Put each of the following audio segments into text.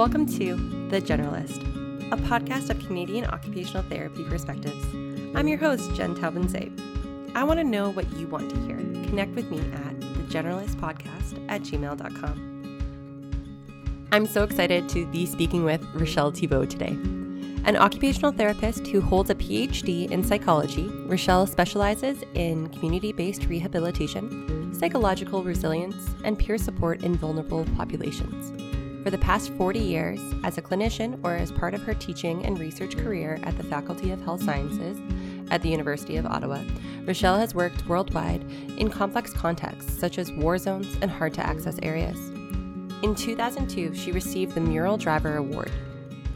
Welcome to The Generalist, a podcast of Canadian occupational therapy perspectives. I'm your host, Jen Taubensee I want to know what you want to hear. Connect with me at thegeneralistpodcast at gmail.com. I'm so excited to be speaking with Rachel Thibeault today. An occupational therapist who holds a PhD in psychology, Rachel specializes in community based rehabilitation, psychological resilience, and peer support in vulnerable populations. For the past 40 years, as a clinician or as part of her teaching and research career at the Faculty of Health Sciences at the University of Ottawa, Rachel has worked worldwide in complex contexts such as war zones and hard to access areas. In 2002, she received the Muriel Driver Award.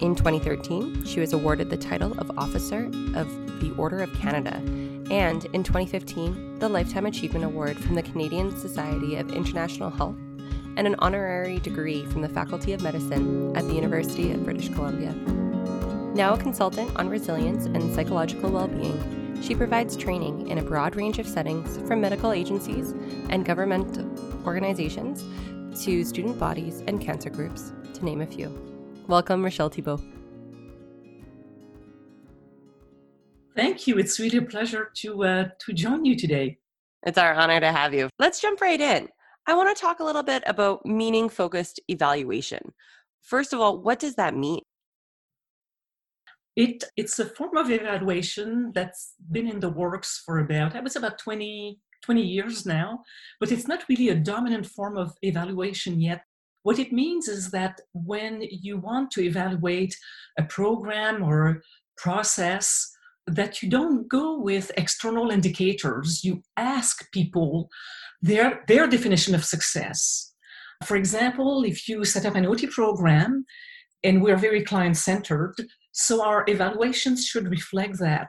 In 2013, she was awarded the title of Officer of the Order of Canada, and in 2015, the Lifetime Achievement Award from the Canadian Society of International Health and an honorary degree from the Faculty of Medicine at the University of British Columbia. Now a consultant on resilience and psychological well being, she provides training in a broad range of settings from medical agencies and government organizations to student bodies and cancer groups, to name a few. Welcome, Rachel Thibeault. Thank you. It's really a pleasure to uh, to join you today. It's our honor to have you. Let's jump right in. I want to talk a little bit about meaning focused evaluation. First of all, what does that mean? It, it's a form of evaluation that's been in the works for about, I was about 20, 20 years now, but it's not really a dominant form of evaluation yet. What it means is that when you want to evaluate a program or process, that you don't go with external indicators. You ask people their, their definition of success. For example, if you set up an OT program, and we're very client centered, so our evaluations should reflect that.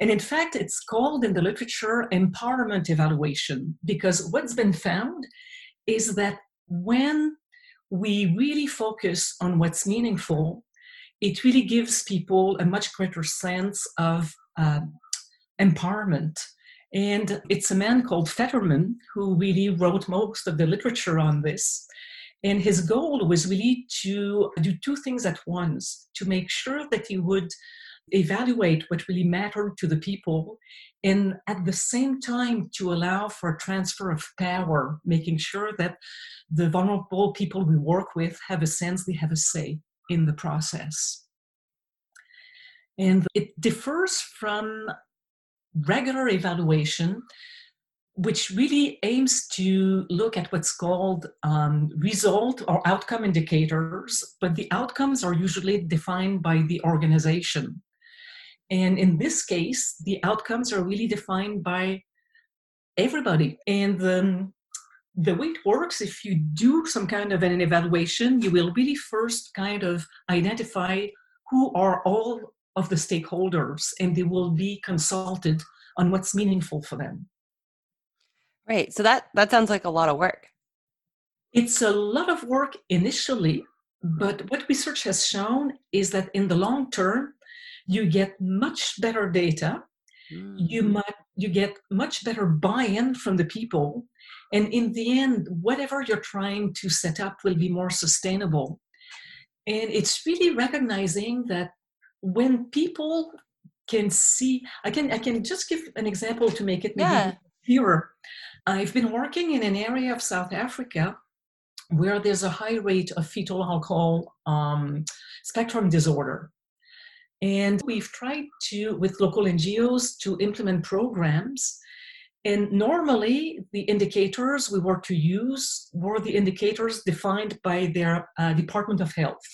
And in fact, it's called in the literature empowerment evaluation because what's been found is that when we really focus on what's meaningful, it really gives people a much greater sense of uh, empowerment and it's a man called Fetterman who really wrote most of the literature on this. And his goal was really to do two things at once to make sure that he would evaluate what really mattered to the people and at the same time to allow for a transfer of power, making sure that the vulnerable people we work with have a sense they have a say in the process. And it differs from regular evaluation, which really aims to look at what's called um, result or outcome indicators, but the outcomes are usually defined by the organization. And in this case, the outcomes are really defined by everybody. And um, the way it works, if you do some kind of an evaluation, you will really first kind of identify who are all of the stakeholders and they will be consulted on what's meaningful for them. Right so that that sounds like a lot of work. It's a lot of work initially but what research has shown is that in the long term you get much better data mm. you might you get much better buy-in from the people and in the end whatever you're trying to set up will be more sustainable. And it's really recognizing that when people can see i can i can just give an example to make it maybe yeah. clearer. I've been working in an area of south africa where there's a high rate of fetal alcohol um, spectrum disorder. And we've tried to with local ngos to implement programs. And normally the indicators we were to use were the indicators defined by their uh, department of health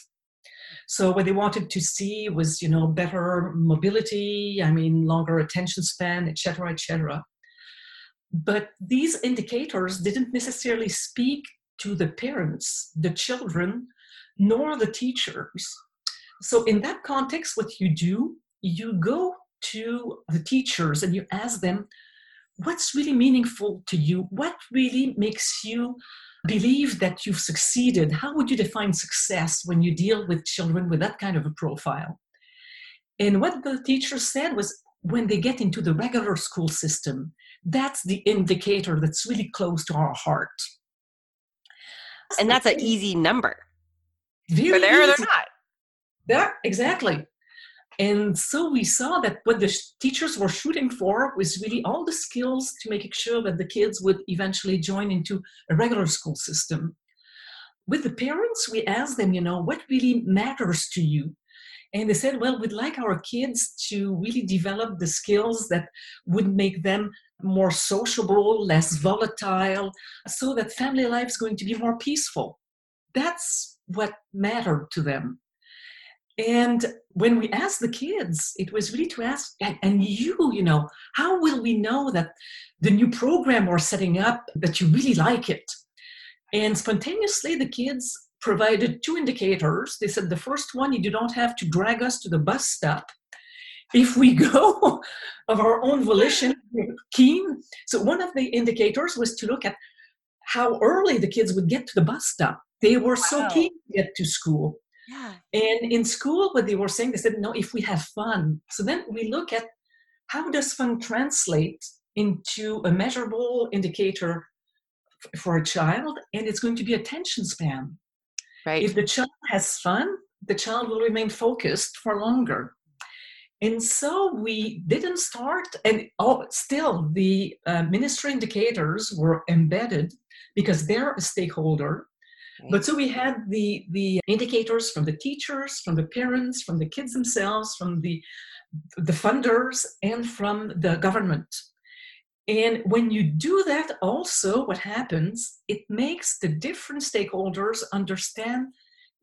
so what they wanted to see was, you know, better mobility, I mean, longer attention span, et cetera, et cetera. But these indicators didn't necessarily speak to the parents, the children, nor the teachers. So in that context, what you do, you go to the teachers and you ask them, what's really meaningful to you? What really makes you believe that you've succeeded, how would you define success when you deal with children with that kind of a profile? And what the teacher said was when they get into the regular school system, that's the indicator that's really close to our heart. And that's an easy number. they're there or they're not. Yeah, exactly. And so we saw that what the teachers were shooting for was really all the skills to make sure that the kids would eventually join into a regular school system. With the parents, we asked them, you know, what really matters to you? And they said, well, we'd like our kids to really develop the skills that would make them more sociable, less volatile, so that family life is going to be more peaceful. That's what mattered to them. And when we asked the kids, it was really to ask, and you, you know, how will we know that the new program we're setting up, that you really like it? And spontaneously, the kids provided two indicators. They said the first one, you don't have to drag us to the bus stop. If we go of our own volition, keen. So one of the indicators was to look at how early the kids would get to the bus stop. They were wow. so keen to get to school. Yeah. And in school, what they were saying, they said, no, if we have fun. So then we look at how does fun translate into a measurable indicator for a child, and it's going to be attention span. Right. If the child has fun, the child will remain focused for longer. And so we didn't start, and oh, still the uh, ministry indicators were embedded because they're a stakeholder but so we had the, the indicators from the teachers, from the parents, from the kids themselves, from the, the funders, and from the government. And when you do that, also, what happens, it makes the different stakeholders understand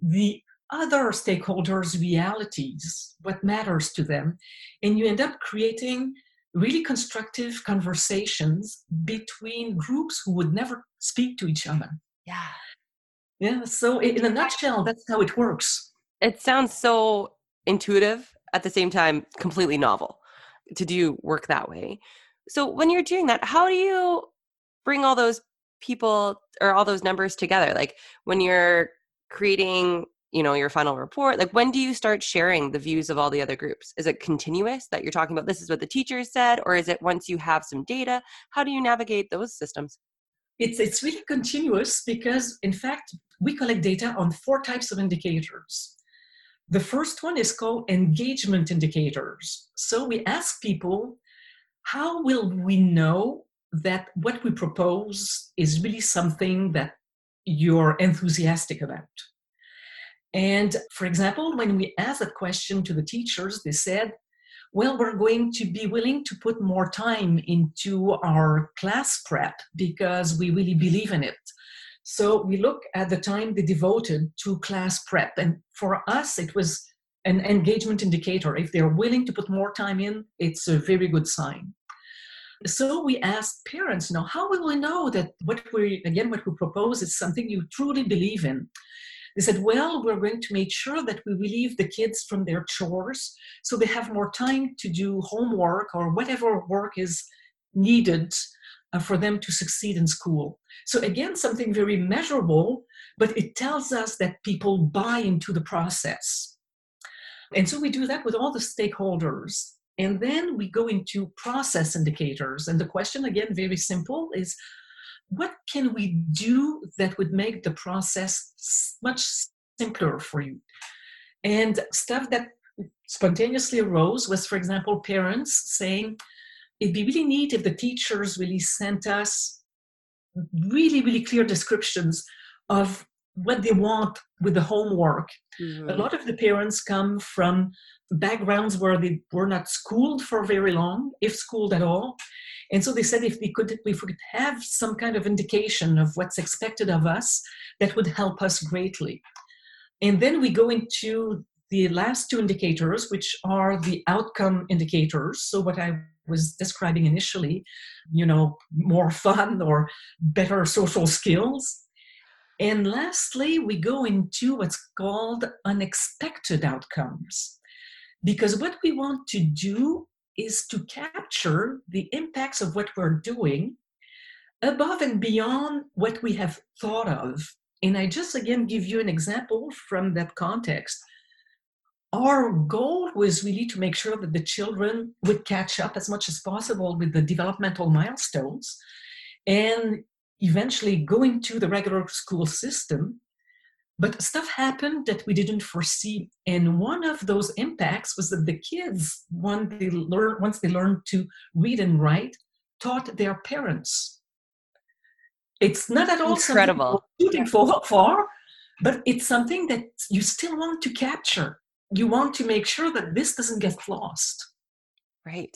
the other stakeholders' realities, what matters to them. And you end up creating really constructive conversations between groups who would never speak to each other. Yeah. Yeah, so in a nutshell, that's how it works. It sounds so intuitive at the same time completely novel to do work that way. So when you're doing that, how do you bring all those people or all those numbers together? Like when you're creating, you know, your final report, like when do you start sharing the views of all the other groups? Is it continuous that you're talking about this is what the teachers said or is it once you have some data? How do you navigate those systems? It's, it's really continuous because, in fact, we collect data on four types of indicators. The first one is called engagement indicators. So we ask people, how will we know that what we propose is really something that you're enthusiastic about? And for example, when we asked that question to the teachers, they said, well, we're going to be willing to put more time into our class prep because we really believe in it. So we look at the time they devoted to class prep. And for us, it was an engagement indicator. If they're willing to put more time in, it's a very good sign. So we asked parents, you know, how will we know that what we, again, what we propose is something you truly believe in? They said, well, we're going to make sure that we relieve the kids from their chores so they have more time to do homework or whatever work is needed uh, for them to succeed in school. So, again, something very measurable, but it tells us that people buy into the process. And so we do that with all the stakeholders. And then we go into process indicators. And the question, again, very simple is what can we do that would make the process much simpler for you? And stuff that spontaneously arose was, for example, parents saying, it'd be really neat if the teachers really sent us really, really clear descriptions of what they want with the homework. Mm-hmm. A lot of the parents come from backgrounds where they were not schooled for very long, if schooled at all. And so they said if we could, if we could have some kind of indication of what's expected of us, that would help us greatly. And then we go into the last two indicators, which are the outcome indicators. So what I was describing initially, you know, more fun or better social skills. And lastly, we go into what's called unexpected outcomes. Because what we want to do is to capture the impacts of what we're doing above and beyond what we have thought of. And I just again give you an example from that context. Our goal was really to make sure that the children would catch up as much as possible with the developmental milestones and eventually go into the regular school system. But stuff happened that we didn't foresee. And one of those impacts was that the kids, once they learn, once they learned to read and write, taught their parents. It's not at all incredible shooting for, for, but it's something that you still want to capture. You want to make sure that this doesn't get lost. Right.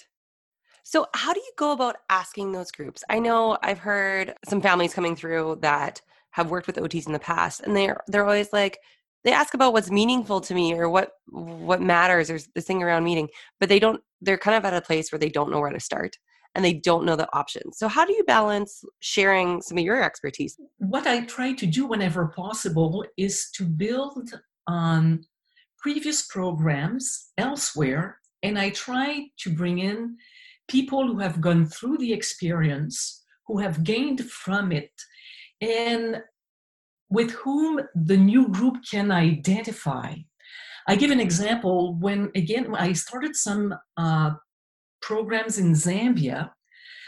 So, how do you go about asking those groups? I know I've heard some families coming through that have worked with OTs in the past, and they're they're always like they ask about what's meaningful to me or what what matters or this thing around meeting, but they don't. They're kind of at a place where they don't know where to start and they don't know the options. So, how do you balance sharing some of your expertise? What I try to do whenever possible is to build on previous programs elsewhere, and I try to bring in people who have gone through the experience, who have gained from it, and with whom the new group can identify. I give an example when, again, I started some uh, programs in Zambia,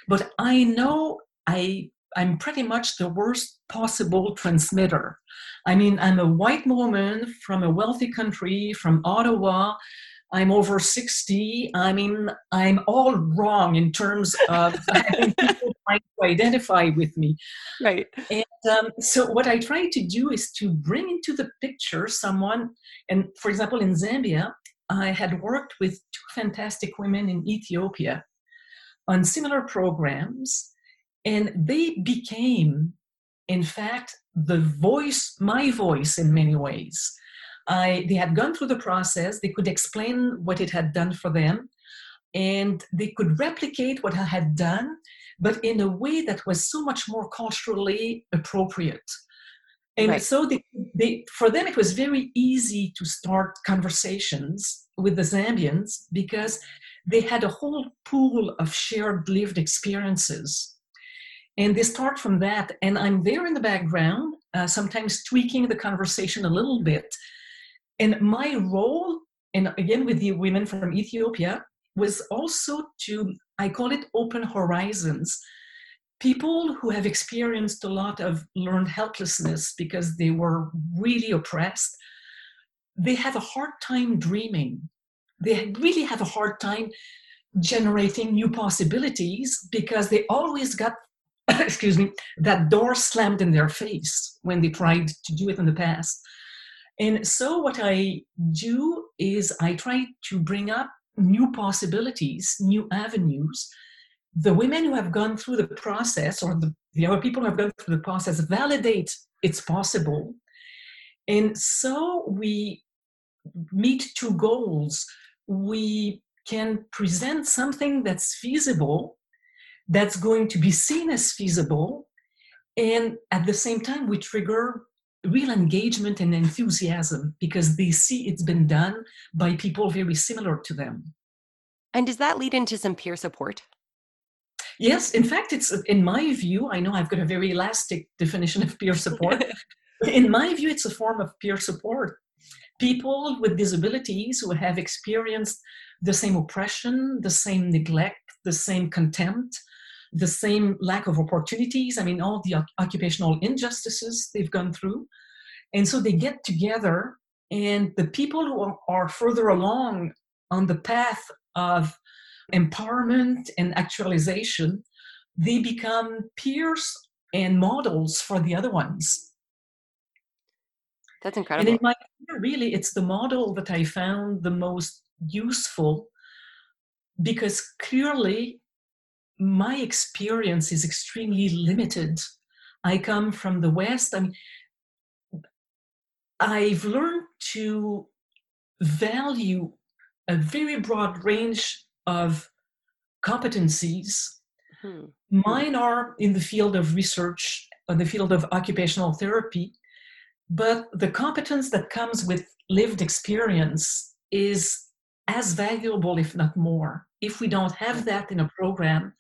but I know I I'm pretty much the worst possible transmitter. I mean, I'm a white woman from a wealthy country, from Ottawa. I'm over 60. I mean, I'm all wrong in terms of having people trying to identify with me. Right. And um, so, what I try to do is to bring into the picture someone, and for example, in Zambia, I had worked with two fantastic women in Ethiopia on similar programs, and they became, in fact, the voice, my voice in many ways. I, they had gone through the process, they could explain what it had done for them, and they could replicate what I had done, but in a way that was so much more culturally appropriate. And right. so they, they, for them, it was very easy to start conversations with the Zambians because they had a whole pool of shared lived experiences. And they start from that. And I'm there in the background, uh, sometimes tweaking the conversation a little bit. And my role, and again with the women from Ethiopia, was also to, I call it open horizons people who have experienced a lot of learned helplessness because they were really oppressed, they have a hard time dreaming. They really have a hard time generating new possibilities because they always got, excuse me, that door slammed in their face when they tried to do it in the past. And so, what I do is I try to bring up new possibilities, new avenues the women who have gone through the process or the, the other people who have gone through the process validate it's possible. And so we meet two goals. We can present something that's feasible that's going to be seen as feasible and at the same time we trigger real engagement and enthusiasm because they see it's been done by people very similar to them and does that lead into some peer support Yes, in fact, it's in my view, I know I've got a very elastic definition of peer support. in my view, it's a form of peer support. People with disabilities who have experienced the same oppression, the same neglect, the same contempt, the same lack of opportunities. I mean, all the occupational injustices they've gone through. And so they get together, and the people who are further along on the path of empowerment and actualization, they become peers and models for the other ones. That's incredible. And in my really, it's the model that I found the most useful because clearly my experience is extremely limited. I come from the West. I mean, I've learned to value a very broad range of competencies. Hmm. Mine are in the field of research, in the field of occupational therapy, but the competence that comes with lived experience is as valuable, if not more. If we don't have that in a program,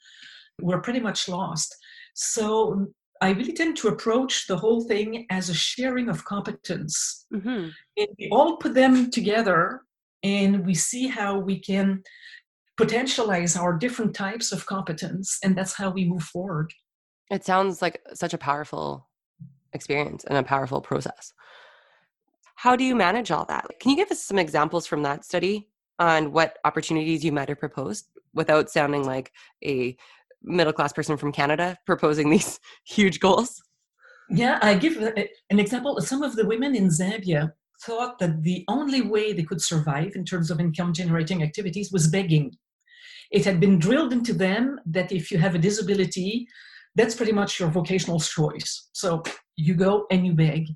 we're pretty much lost. So I really tend to approach the whole thing as a sharing of competence. Mm-hmm. And we all put them together and we see how we can potentialize our different types of competence and that's how we move forward it sounds like such a powerful experience and a powerful process How do you manage all that? Can you give us some examples from that study on what opportunities you might have proposed without sounding like a middle class person from Canada proposing these huge goals? Yeah, I give uh, an example. Some of the women in Zambia thought that the only way they could survive in terms of income generating activities was begging. It had been drilled into them that if you have a disability, that's pretty much your vocational choice. So you go and you beg.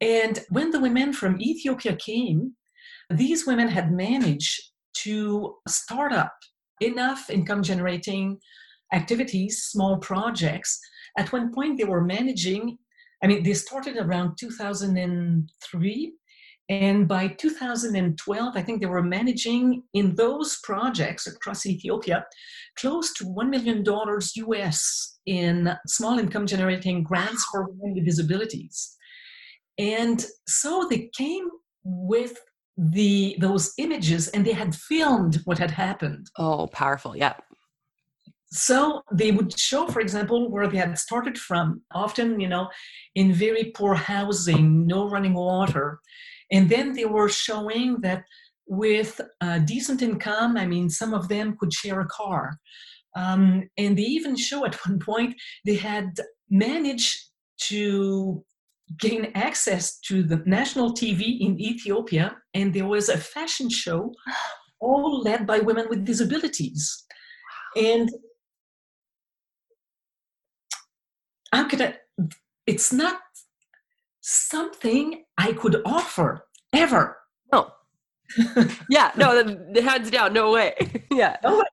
And when the women from Ethiopia came, these women had managed to start up enough income generating activities, small projects. At one point, they were managing, I mean, they started around 2003. And by 2012, I think they were managing in those projects across Ethiopia close to $1 million US in small income generating grants for women with disabilities. And so they came with the those images and they had filmed what had happened. Oh, powerful. Yeah. So they would show, for example, where they had started from, often, you know, in very poor housing, no running water. And then they were showing that with a decent income, I mean, some of them could share a car. Um, and they even show at one point they had managed to gain access to the national TV in Ethiopia, and there was a fashion show all led by women with disabilities. And how could I? It's not something I could offer ever. No. yeah, no, the hands down, no way. yeah. No way.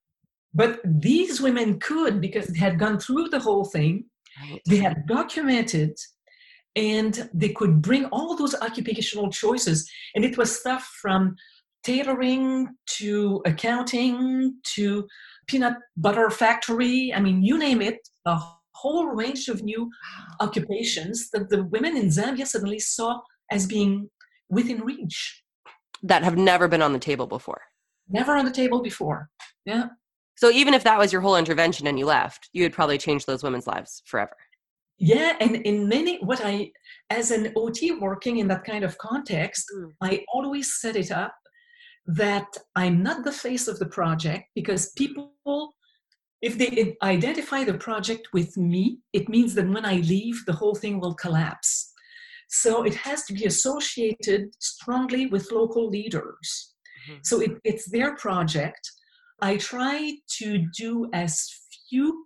But these women could because they had gone through the whole thing. They had documented and they could bring all those occupational choices. And it was stuff from tailoring to accounting to peanut butter factory. I mean you name it a whole range of new occupations that the women in zambia suddenly saw as being within reach. That have never been on the table before. Never on the table before. Yeah. So even if that was your whole intervention and you left you would probably change those women's lives forever yeah and in many what i as an ot working in that kind of context mm. i always set it up that i'm not the face of the project because people if they identify the project with me it means that when i leave the whole thing will collapse so it has to be associated strongly with local leaders mm-hmm. so it, it's their project i try to do as few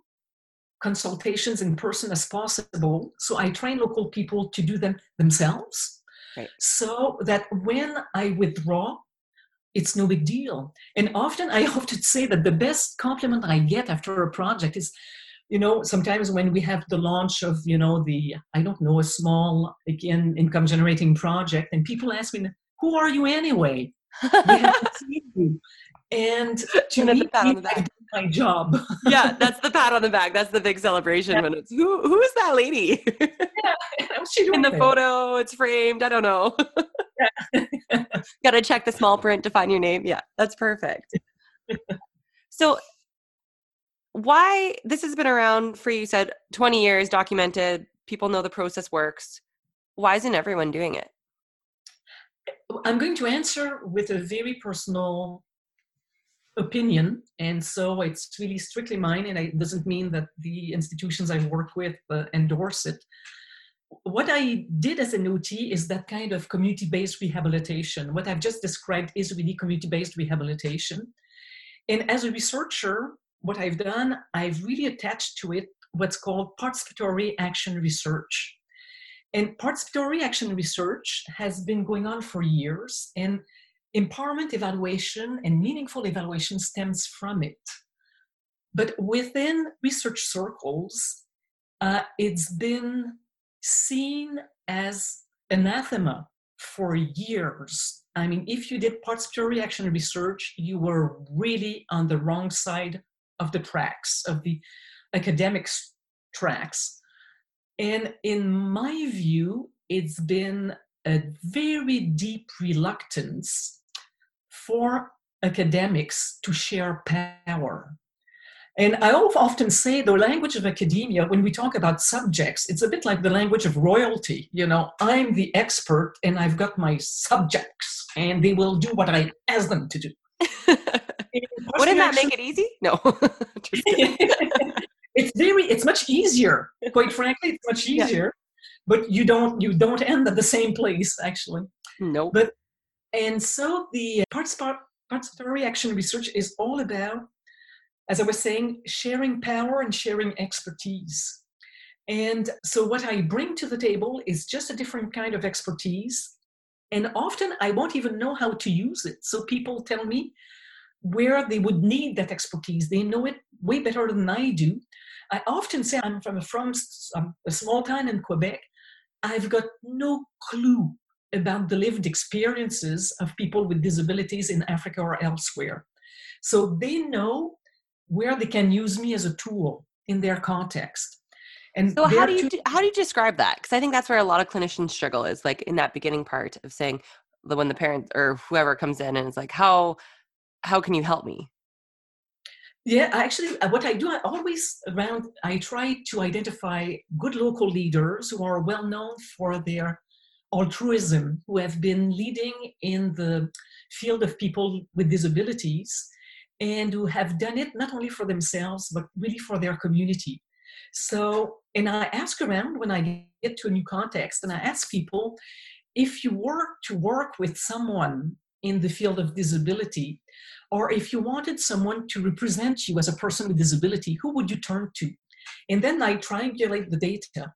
consultations in person as possible. So I train local people to do them themselves. Right. So that when I withdraw, it's no big deal. And often I often say that the best compliment I get after a project is, you know, sometimes when we have the launch of, you know, the, I don't know, a small, again, income generating project, and people ask me, who are you anyway? we haven't seen you. And to and me, I my job. yeah, that's the pat on the back. That's the big celebration yeah. when it's who who is that lady? yeah, she in the photo? It's framed. I don't know. Got to check the small print to find your name. Yeah, that's perfect. so, why this has been around for you said 20 years, documented. People know the process works. Why isn't everyone doing it? I'm going to answer with a very personal opinion and so it's really strictly mine and it doesn't mean that the institutions i work with uh, endorse it. What i did as an ot is that kind of community-based rehabilitation. What i've just described is really community-based rehabilitation. And as a researcher what i've done i've really attached to it what's called participatory action research. And participatory action research has been going on for years and empowerment evaluation and meaningful evaluation stems from it. But within research circles, uh, it's been seen as anathema for years. I mean, if you did participatory action research, you were really on the wrong side of the tracks, of the academics tracks. And in my view, it's been a very deep reluctance for academics to share power. And I often say the language of academia, when we talk about subjects, it's a bit like the language of royalty. You know, I'm the expert and I've got my subjects and they will do what I ask them to do. Wouldn't that make it easy? No. it's very, it's much easier. Quite frankly, it's much easier. Yeah. But you don't, you don't end at the same place actually. No. Nope. But and so the participatory action research is all about as I was saying, sharing power and sharing expertise. And so, what I bring to the table is just a different kind of expertise. And often I won't even know how to use it. So, people tell me where they would need that expertise. They know it way better than I do. I often say I'm from, from a small town in Quebec. I've got no clue about the lived experiences of people with disabilities in Africa or elsewhere. So they know where they can use me as a tool in their context. And so how do you how do you describe that? Because I think that's where a lot of clinicians struggle is like in that beginning part of saying the when the parent or whoever comes in and it's like how how can you help me? Yeah, actually, uh, what I do, I always around, I try to identify good local leaders who are well known for their altruism, who have been leading in the field of people with disabilities, and who have done it not only for themselves, but really for their community. So, and I ask around when I get to a new context, and I ask people if you were to work with someone in the field of disability, or if you wanted someone to represent you as a person with disability, who would you turn to? And then I triangulate the data.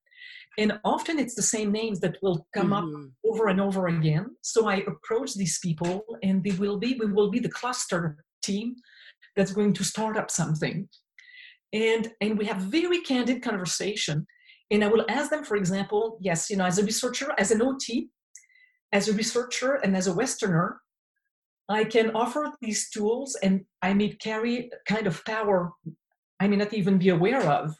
And often it's the same names that will come mm-hmm. up over and over again. So I approach these people, and they will be we will be the cluster team that's going to start up something. And, and we have very candid conversation. And I will ask them, for example, yes, you know, as a researcher, as an OT, as a researcher and as a Westerner, I can offer these tools and I may carry kind of power I may not even be aware of.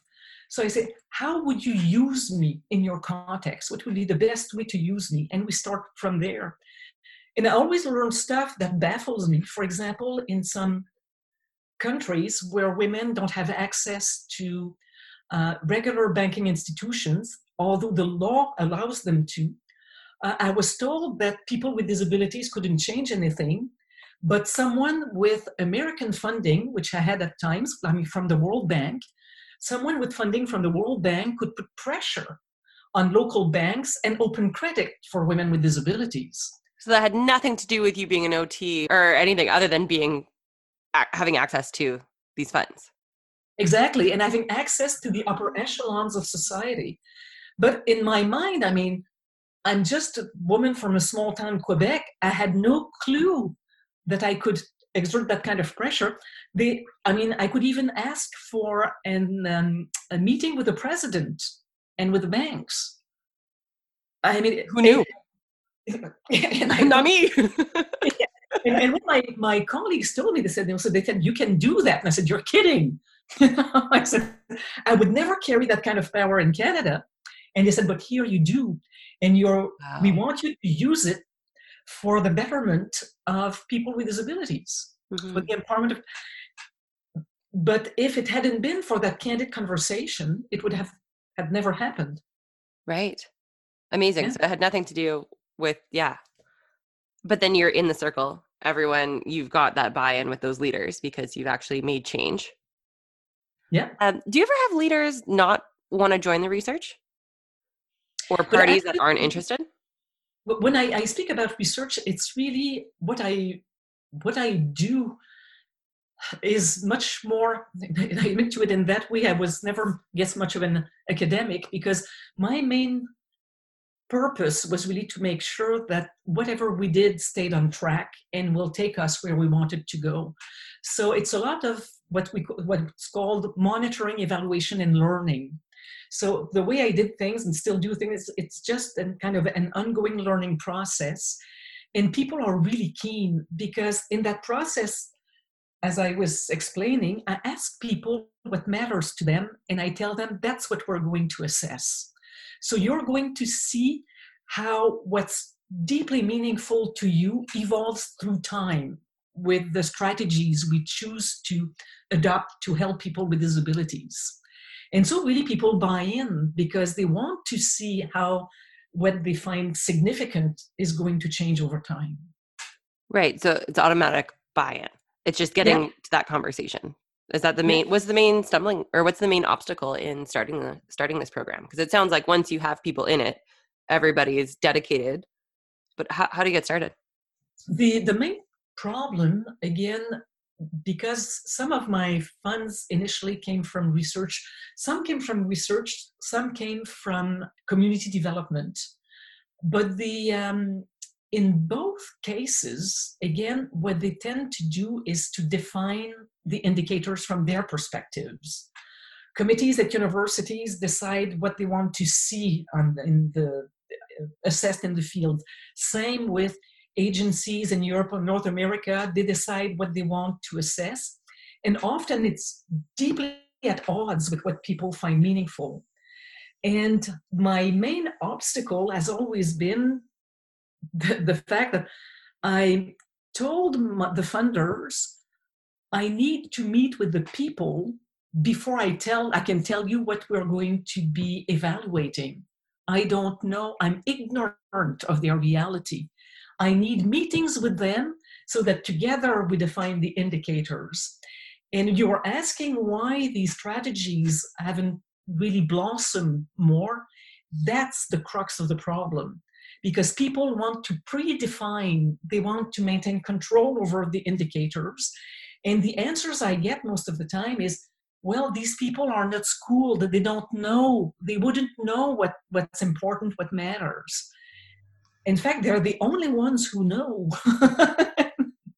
So I said, how would you use me in your context? What would be the best way to use me? And we start from there. And I always learn stuff that baffles me. For example, in some countries where women don't have access to uh, regular banking institutions, although the law allows them to. Uh, I was told that people with disabilities couldn't change anything, but someone with American funding, which I had at times, I mean, from the World Bank, someone with funding from the World Bank could put pressure on local banks and open credit for women with disabilities. So that had nothing to do with you being an OT or anything other than being having access to these funds. Exactly, and having access to the upper echelons of society. But in my mind, I mean, I'm just a woman from a small town, Quebec. I had no clue that I could exert that kind of pressure. They, I mean, I could even ask for an, um, a meeting with the president and with the banks. I mean, who knew? and I, Not me. and, and when my, my colleagues told me, they said, they said, they said, you can do that. And I said, you're kidding. I said, I would never carry that kind of power in Canada. And they said, but here you do. And you're, wow. we want you to use it for the betterment of people with disabilities, mm-hmm. for the empowerment of. But if it hadn't been for that candid conversation, it would have had never happened. Right. Amazing. Yeah. So it had nothing to do with, yeah, but then you're in the circle everyone you've got that buy-in with those leaders because you've actually made change yeah um, do you ever have leaders not want to join the research or parties that aren't interested when I, I speak about research it's really what i what i do is much more i admit to it in that way i was never guess much of an academic because my main purpose was really to make sure that whatever we did stayed on track and will take us where we wanted to go. So it's a lot of what we what's called monitoring, evaluation, and learning. So the way I did things and still do things, it's just kind of an ongoing learning process. And people are really keen because in that process, as I was explaining, I ask people what matters to them, and I tell them that's what we're going to assess. So you're going to see how what's deeply meaningful to you evolves through time. with the strategies we choose to adopt to help people with disabilities. And so, really, people buy in because they want to see how what they find significant is going to change over time. Right. So, it's automatic buy in. It's just getting yeah. to that conversation. Is that the main? What's the main stumbling, or what's the main obstacle in starting the starting this program? Because it sounds like once you have people in it, everybody is dedicated. But how, how do you get started? The the main problem again because some of my funds initially came from research some came from research some came from community development. But the um, in both cases again what they tend to do is to define the indicators from their perspectives. Committees at universities decide what they want to see on, in the assessed in the field. Same with agencies in Europe or North America, they decide what they want to assess. And often it's deeply at odds with what people find meaningful. And my main obstacle has always been the, the fact that I told my, the funders I need to meet with the people before I tell I can tell you what we're going to be evaluating. I don't know. I'm ignorant of their reality. I need meetings with them so that together we define the indicators. And you're asking why these strategies haven't really blossomed more. That's the crux of the problem. Because people want to predefine, they want to maintain control over the indicators. And the answers I get most of the time is, well, these people are not schooled, they don't know, they wouldn't know what, what's important, what matters in fact, they're the only ones who know.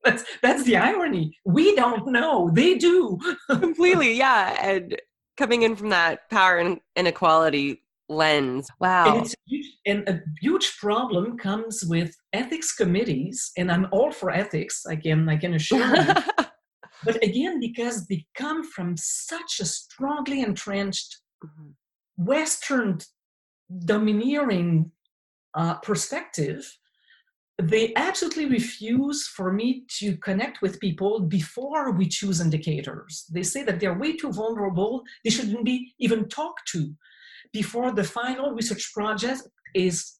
that's that's the irony. We don't know; they do. Completely, yeah. And coming in from that power and inequality lens, wow. And, it's a huge, and a huge problem comes with ethics committees, and I'm all for ethics. I can I can assure you. but again, because they come from such a strongly entrenched mm-hmm. Western domineering uh, perspective, they absolutely refuse for me to connect with people before we choose indicators. They say that they're way too vulnerable, they shouldn't be even talked to before the final research project is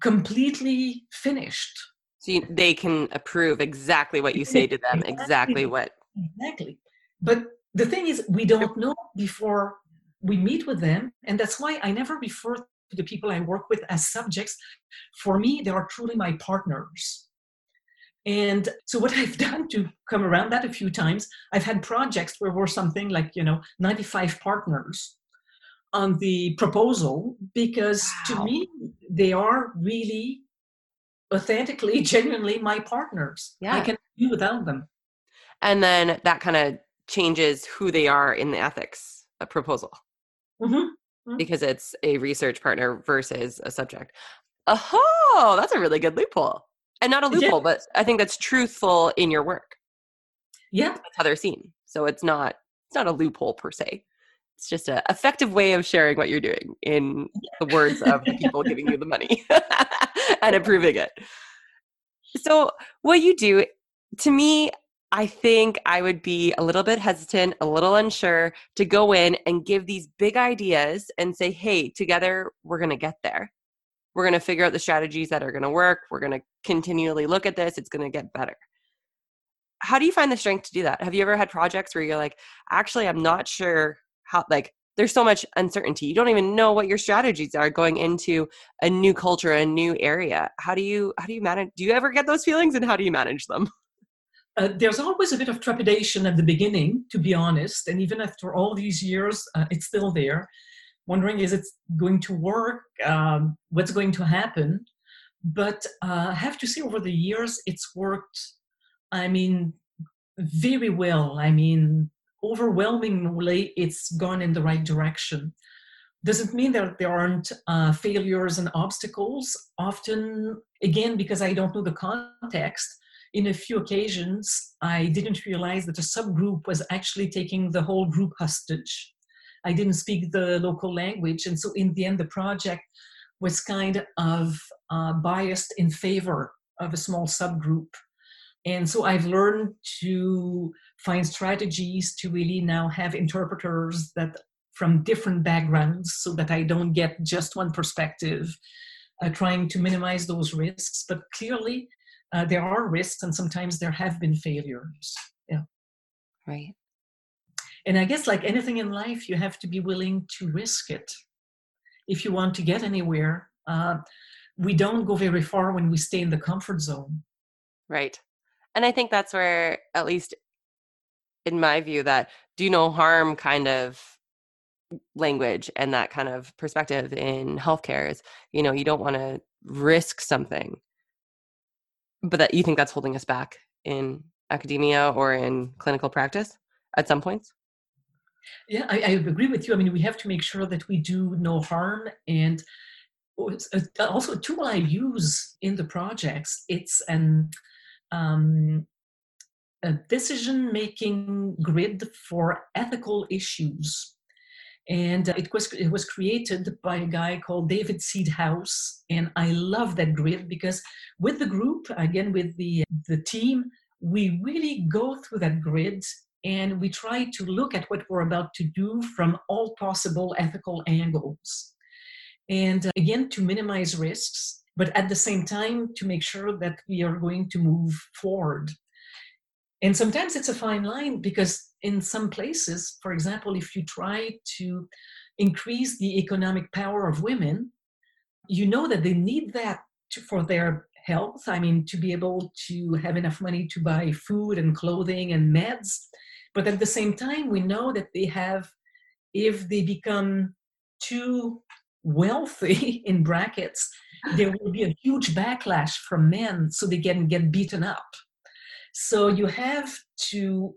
completely finished. So you, they can approve exactly what you say to them, exactly, exactly what. Exactly. But the thing is, we don't know before we meet with them, and that's why I never refer the people I work with as subjects, for me, they are truly my partners. And so what I've done to come around that a few times, I've had projects where we're something like, you know, 95 partners on the proposal because wow. to me, they are really authentically, genuinely my partners. Yeah. I can do without them. And then that kind of changes who they are in the ethics proposal. Mm-hmm. Mm-hmm. because it's a research partner versus a subject. Oh, that's a really good loophole. And not a loophole, yeah. but I think that's truthful in your work. Yeah. That's how they're seen. So it's not it's not a loophole per se. It's just an effective way of sharing what you're doing in the words of the people giving you the money and approving it. So what you do to me, I think I would be a little bit hesitant, a little unsure to go in and give these big ideas and say, hey, together we're going to get there. We're going to figure out the strategies that are going to work. We're going to continually look at this. It's going to get better. How do you find the strength to do that? Have you ever had projects where you're like, actually, I'm not sure how, like, there's so much uncertainty. You don't even know what your strategies are going into a new culture, a new area. How do you how do you manage? Do you ever get those feelings, and how do you manage them? Uh, there's always a bit of trepidation at the beginning, to be honest, and even after all these years, uh, it's still there. Wondering is it going to work? Um, what's going to happen? But uh, I have to say, over the years, it's worked. I mean, very well. I mean, overwhelmingly, it's gone in the right direction. Doesn't mean that there aren't uh, failures and obstacles. Often, again, because I don't know the context, in a few occasions, I didn't realize that a subgroup was actually taking the whole group hostage. I didn't speak the local language, and so in the end, the project was kind of uh, biased in favor of a small subgroup. And so I've learned to find strategies to really now have interpreters that from different backgrounds so that I don't get just one perspective, uh, trying to minimize those risks. But clearly, uh, there are risks and sometimes there have been failures. Yeah. Right. And I guess, like anything in life, you have to be willing to risk it if you want to get anywhere. Uh, we don't go very far when we stay in the comfort zone. Right. And I think that's where, at least in my view, that do no harm kind of language and that kind of perspective in healthcare is, you know, you don't want to risk something, but that you think that's holding us back in academia or in clinical practice at some points? Yeah, I, I, agree with you. I mean, we have to make sure that we do no harm. And also, a tool I use in the projects, it's an um, a decision making grid for ethical issues. And uh, it was it was created by a guy called David Seedhouse, and I love that grid because with the group, again with the the team, we really go through that grid and we try to look at what we're about to do from all possible ethical angles. And uh, again, to minimize risks, but at the same time, to make sure that we are going to move forward. And sometimes it's a fine line because in some places, for example, if you try to increase the economic power of women, you know that they need that to, for their health. I mean, to be able to have enough money to buy food and clothing and meds. But at the same time, we know that they have, if they become too wealthy in brackets, there will be a huge backlash from men so they can get beaten up. So you have to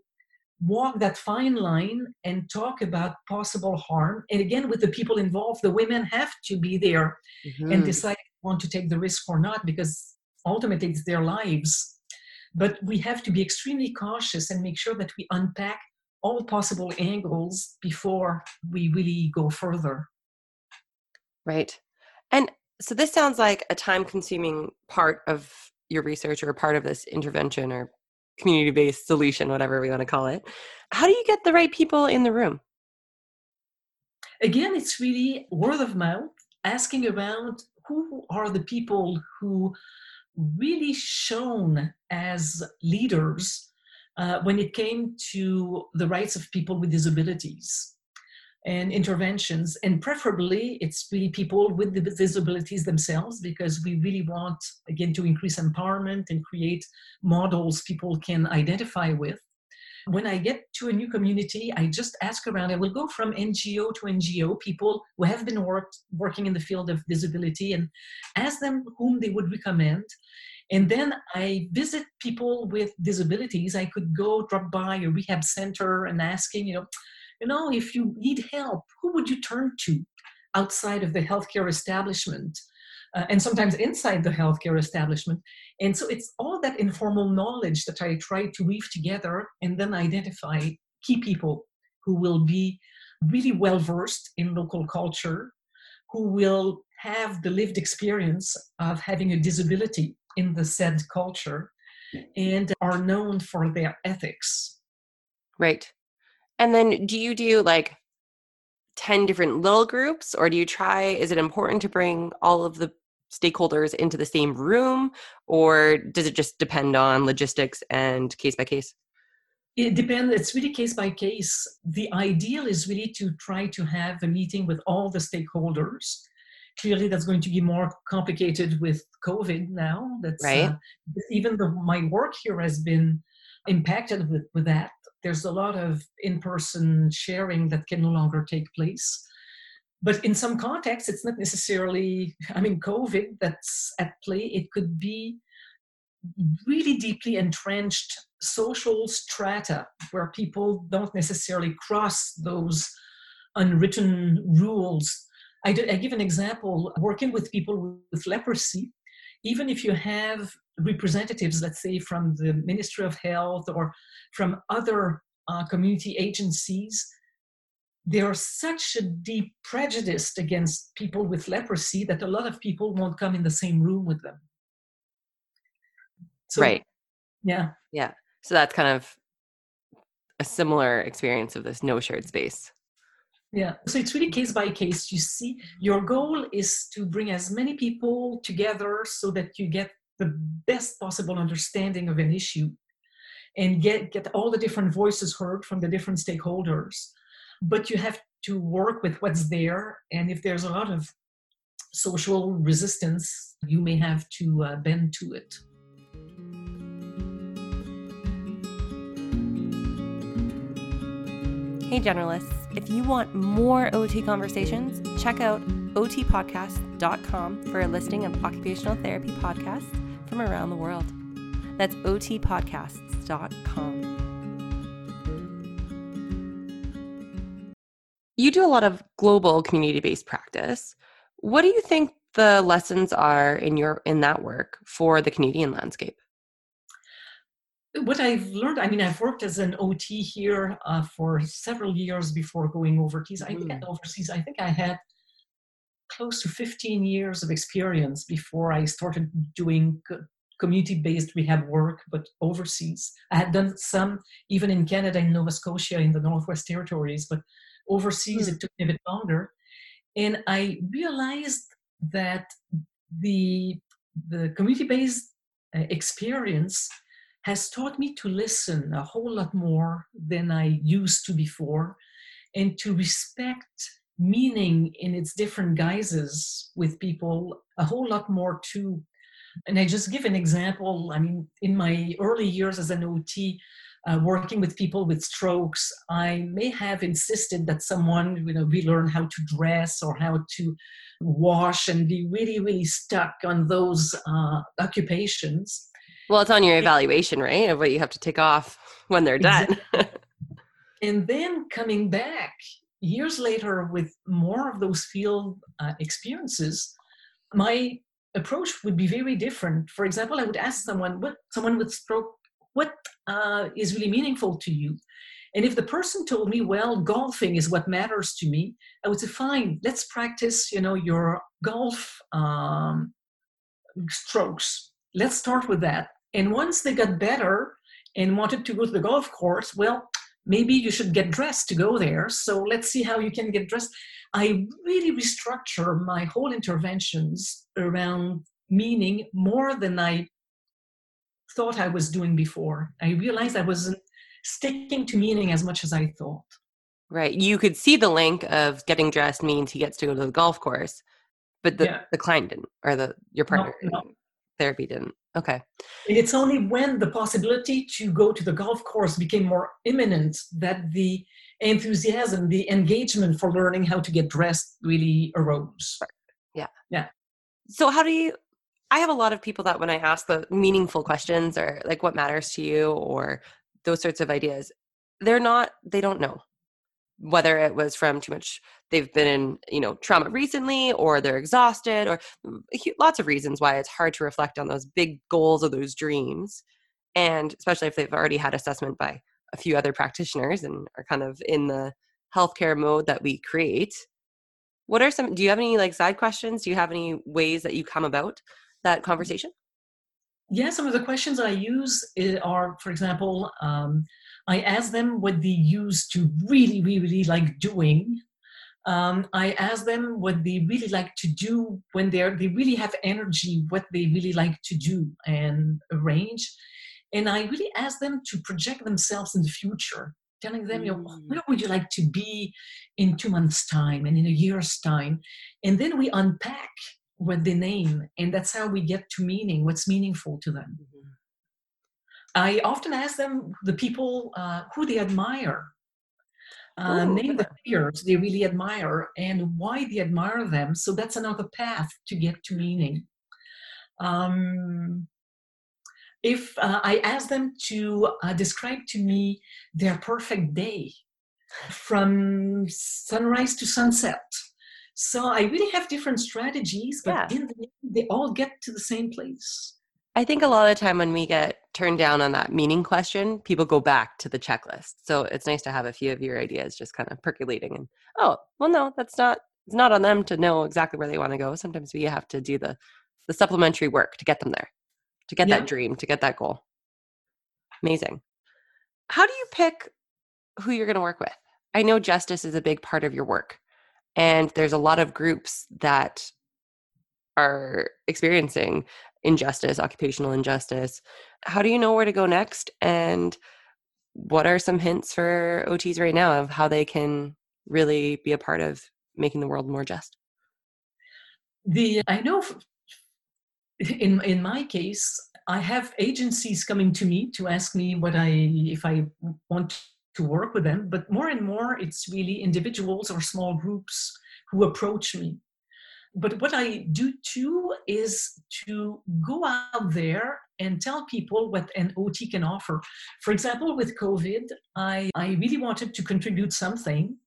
walk that fine line and talk about possible harm. And again, with the people involved, the women have to be there mm-hmm. and decide if they want to take the risk or not because ultimately it's their lives. But we have to be extremely cautious and make sure that we unpack all possible angles before we really go further. Right. And so this sounds like a time consuming part of your research or part of this intervention or community based solution, whatever we want to call it. How do you get the right people in the room? Again, it's really word of mouth, asking around who are the people who really shone as leaders uh, when it came to the rights of people with disabilities and interventions and preferably it's really people with the disabilities themselves because we really want again to increase empowerment and create models people can identify with when i get to a new community i just ask around i will go from ngo to ngo people who have been worked, working in the field of disability and ask them whom they would recommend and then I visit people with disabilities. I could go drop by a rehab center and asking, you know, you know, if you need help, who would you turn to outside of the healthcare establishment? Uh, and sometimes inside the healthcare establishment. And so it's all that informal knowledge that I try to weave together and then identify key people who will be really well versed in local culture, who will have the lived experience of having a disability in the said culture and are known for their ethics. Right. And then do you do like 10 different little groups or do you try is it important to bring all of the stakeholders into the same room or does it just depend on logistics and case by case? It depends. It's really case by case. The ideal is really to try to have a meeting with all the stakeholders clearly that's going to be more complicated with covid now that's right uh, even though my work here has been impacted with, with that there's a lot of in-person sharing that can no longer take place but in some contexts it's not necessarily i mean covid that's at play it could be really deeply entrenched social strata where people don't necessarily cross those unwritten rules I, do, I give an example working with people with leprosy. Even if you have representatives, let's say from the Ministry of Health or from other uh, community agencies, there's such a deep prejudice against people with leprosy that a lot of people won't come in the same room with them. So right. Yeah. Yeah. So that's kind of a similar experience of this no shared space. Yeah. So it's really case by case. You see, your goal is to bring as many people together so that you get the best possible understanding of an issue and get, get all the different voices heard from the different stakeholders. But you have to work with what's there. And if there's a lot of social resistance, you may have to uh, bend to it. Hey, generalists, if you want more OT conversations, check out otpodcast.com for a listing of occupational therapy podcasts from around the world. That's otpodcasts.com. You do a lot of global community based practice. What do you think the lessons are in your in that work for the Canadian landscape? what I've learned, I mean, I've worked as an OT here uh, for several years before going overseas. I think mm. overseas, I think I had close to 15 years of experience before I started doing community-based rehab work, but overseas. I had done some even in Canada, in Nova Scotia, in the Northwest Territories, but overseas mm. it took me a bit longer. And I realized that the the community-based uh, experience has taught me to listen a whole lot more than I used to before and to respect meaning in its different guises with people a whole lot more too. And I just give an example. I mean, in my early years as an OT, uh, working with people with strokes, I may have insisted that someone, you know, we learn how to dress or how to wash and be really, really stuck on those uh, occupations. Well, it's on your evaluation, right? Of what you have to take off when they're done. and then coming back years later with more of those field uh, experiences, my approach would be very different. For example, I would ask someone, what someone with stroke, what uh, is really meaningful to you? And if the person told me, well, golfing is what matters to me, I would say, fine, let's practice, you know, your golf um, strokes. Let's start with that. And once they got better and wanted to go to the golf course, well, maybe you should get dressed to go there. So let's see how you can get dressed. I really restructure my whole interventions around meaning more than I thought I was doing before. I realized I wasn't sticking to meaning as much as I thought. Right. You could see the link of getting dressed means he gets to go to the golf course, but the, yeah. the client didn't, or the your partner no, no. Therapy didn't. Okay. And it's only when the possibility to go to the golf course became more imminent that the enthusiasm, the engagement for learning how to get dressed really arose. Yeah. Yeah. So, how do you? I have a lot of people that when I ask the meaningful questions or like what matters to you or those sorts of ideas, they're not, they don't know whether it was from too much they've been in you know trauma recently or they're exhausted or mm, lots of reasons why it's hard to reflect on those big goals or those dreams and especially if they've already had assessment by a few other practitioners and are kind of in the healthcare mode that we create. What are some do you have any like side questions? Do you have any ways that you come about that conversation? Yeah some of the questions i use eh, are for example um, I ask them what they used to really, really, really like doing. Um, I ask them what they really like to do when they're they really have energy, what they really like to do and arrange. And I really ask them to project themselves in the future, telling them, you know, mm. where would you like to be in two months' time and in a year's time? And then we unpack what they name, and that's how we get to meaning, what's meaningful to them. Mm-hmm. I often ask them the people uh, who they admire. Uh, Ooh, name the figures they really admire and why they admire them. So that's another path to get to meaning. Um, if uh, I ask them to uh, describe to me their perfect day from sunrise to sunset. So I really have different strategies, but yeah. in the end, they all get to the same place. I think a lot of the time when we get turned down on that meaning question, people go back to the checklist. So it's nice to have a few of your ideas just kind of percolating and oh, well no, that's not it's not on them to know exactly where they want to go. Sometimes we have to do the the supplementary work to get them there, to get yeah. that dream, to get that goal. Amazing. How do you pick who you're going to work with? I know justice is a big part of your work, and there's a lot of groups that are experiencing injustice, occupational injustice. How do you know where to go next? And what are some hints for OTs right now of how they can really be a part of making the world more just? The I know in in my case, I have agencies coming to me to ask me what I if I want to work with them, but more and more it's really individuals or small groups who approach me. But what I do too is to go out there and tell people what an OT can offer. For example, with COVID, I, I really wanted to contribute something.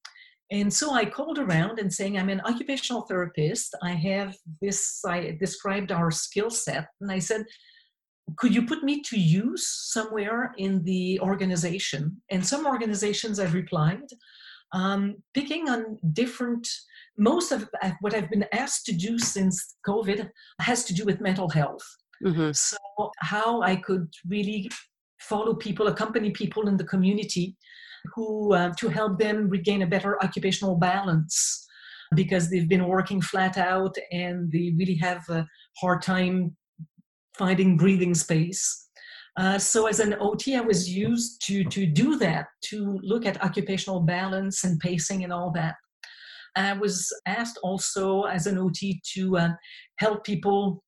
And so I called around and saying, I'm an occupational therapist. I have this, I described our skill set. And I said, could you put me to use somewhere in the organization? And some organizations have replied, um, picking on different, most of what I've been asked to do since COVID has to do with mental health. Mm-hmm. So, how I could really follow people, accompany people in the community who uh, to help them regain a better occupational balance because they've been working flat out and they really have a hard time finding breathing space. Uh, so as an OT, I was used to to do that, to look at occupational balance and pacing and all that. I was asked also as an OT to uh, help people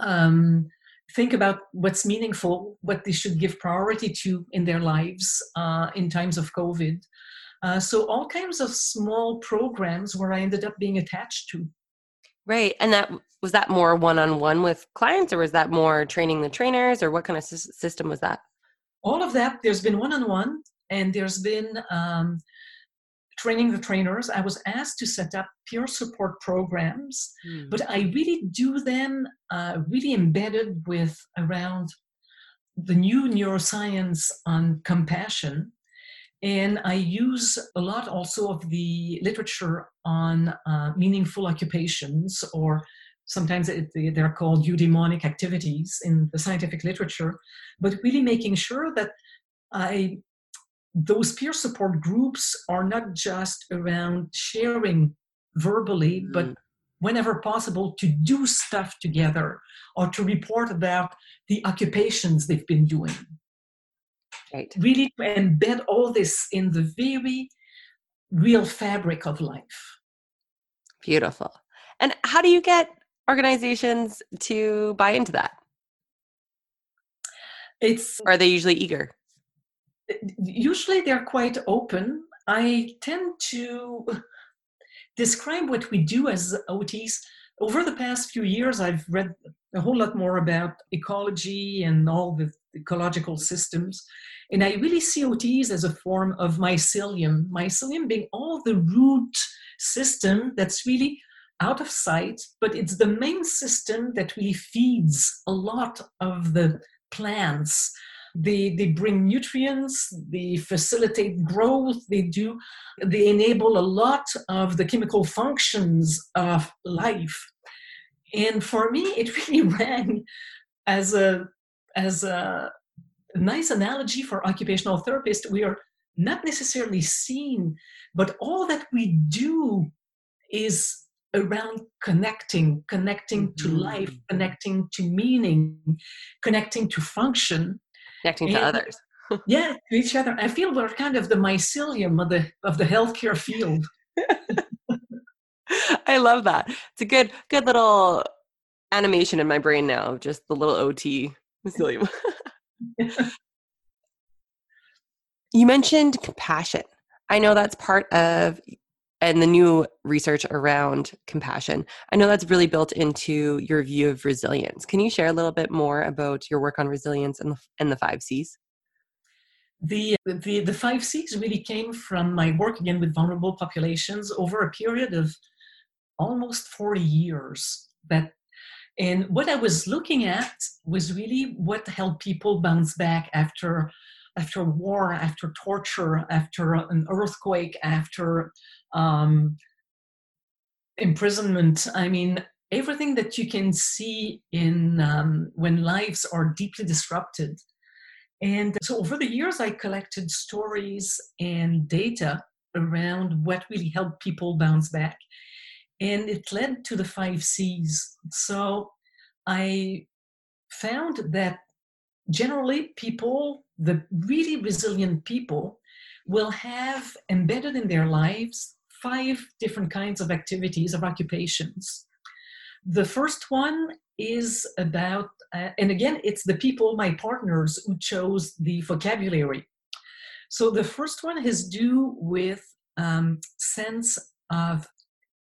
um, think about what's meaningful, what they should give priority to in their lives uh, in times of COVID. Uh, so all kinds of small programs where I ended up being attached to. Right. And that was that more one on one with clients or was that more training the trainers or what kind of system was that? All of that. There's been one on one and there's been um, training the trainers. I was asked to set up peer support programs, mm. but I really do them uh, really embedded with around the new neuroscience on compassion and I use a lot also of the literature on uh, meaningful occupations, or sometimes it, they're called eudaimonic activities in the scientific literature, but really making sure that I those peer support groups are not just around sharing verbally, mm. but whenever possible to do stuff together or to report about the occupations they've been doing. Right. Really to embed all this in the very real fabric of life. Beautiful. And how do you get organizations to buy into that? It's are they usually eager? Usually they're quite open. I tend to describe what we do as OTs. Over the past few years, I've read a whole lot more about ecology and all the ecological systems. And I really see OTs as a form of mycelium, mycelium being all the root system that's really out of sight, but it's the main system that really feeds a lot of the plants. They, they bring nutrients, they facilitate growth, they do, they enable a lot of the chemical functions of life. And for me, it really rang as a as a nice analogy for occupational therapists. We are not necessarily seen, but all that we do is around connecting, connecting to mm-hmm. life, connecting to meaning, connecting to function, connecting and, to others. yeah, to each other. I feel we're kind of the mycelium of the of the healthcare field. I love that. It's a good good little animation in my brain now, just the little OT mycelium. you mentioned compassion. I know that's part of and the new research around compassion. I know that's really built into your view of resilience. Can you share a little bit more about your work on resilience and the, and the five C's? The, the, the five C's really came from my work again with vulnerable populations over a period of almost 40 years that and what I was looking at was really what helped people bounce back after after war, after torture, after an earthquake, after um, imprisonment. I mean, everything that you can see in um, when lives are deeply disrupted. And so over the years, I collected stories and data around what really helped people bounce back. And it led to the five C's. So I found that generally people, the really resilient people, will have embedded in their lives five different kinds of activities of occupations. The first one is about, uh, and again, it's the people, my partners, who chose the vocabulary. So the first one has to do with um, sense of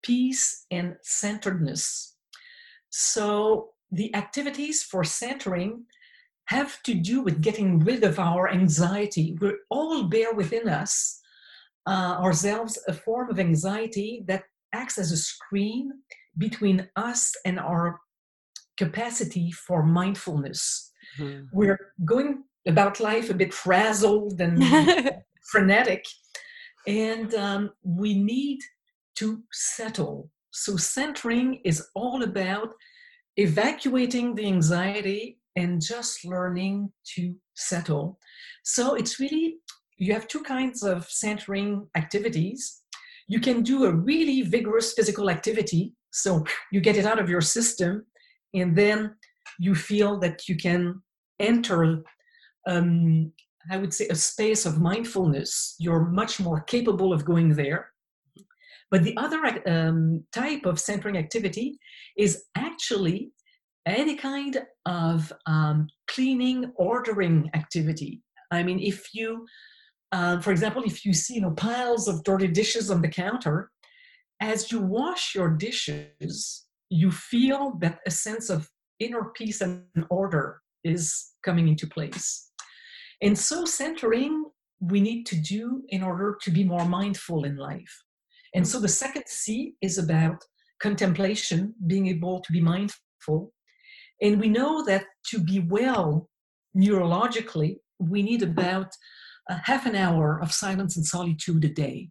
peace and centeredness. So the activities for centering have to do with getting rid of our anxiety. We all bear within us uh, ourselves a form of anxiety that acts as a screen between us and our capacity for mindfulness. Mm-hmm. We're going about life a bit frazzled and frenetic, and um, we need to settle. So, centering is all about evacuating the anxiety and just learning to settle. So, it's really you have two kinds of centering activities. You can do a really vigorous physical activity, so you get it out of your system, and then you feel that you can enter, um, I would say, a space of mindfulness. You're much more capable of going there. But the other um, type of centering activity is actually any kind of um, cleaning, ordering activity. I mean, if you um, for example, if you see you know piles of dirty dishes on the counter, as you wash your dishes, you feel that a sense of inner peace and order is coming into place. And so centering we need to do in order to be more mindful in life. And so the second C is about contemplation, being able to be mindful. And we know that to be well neurologically, we need about a half an hour of silence and solitude a day.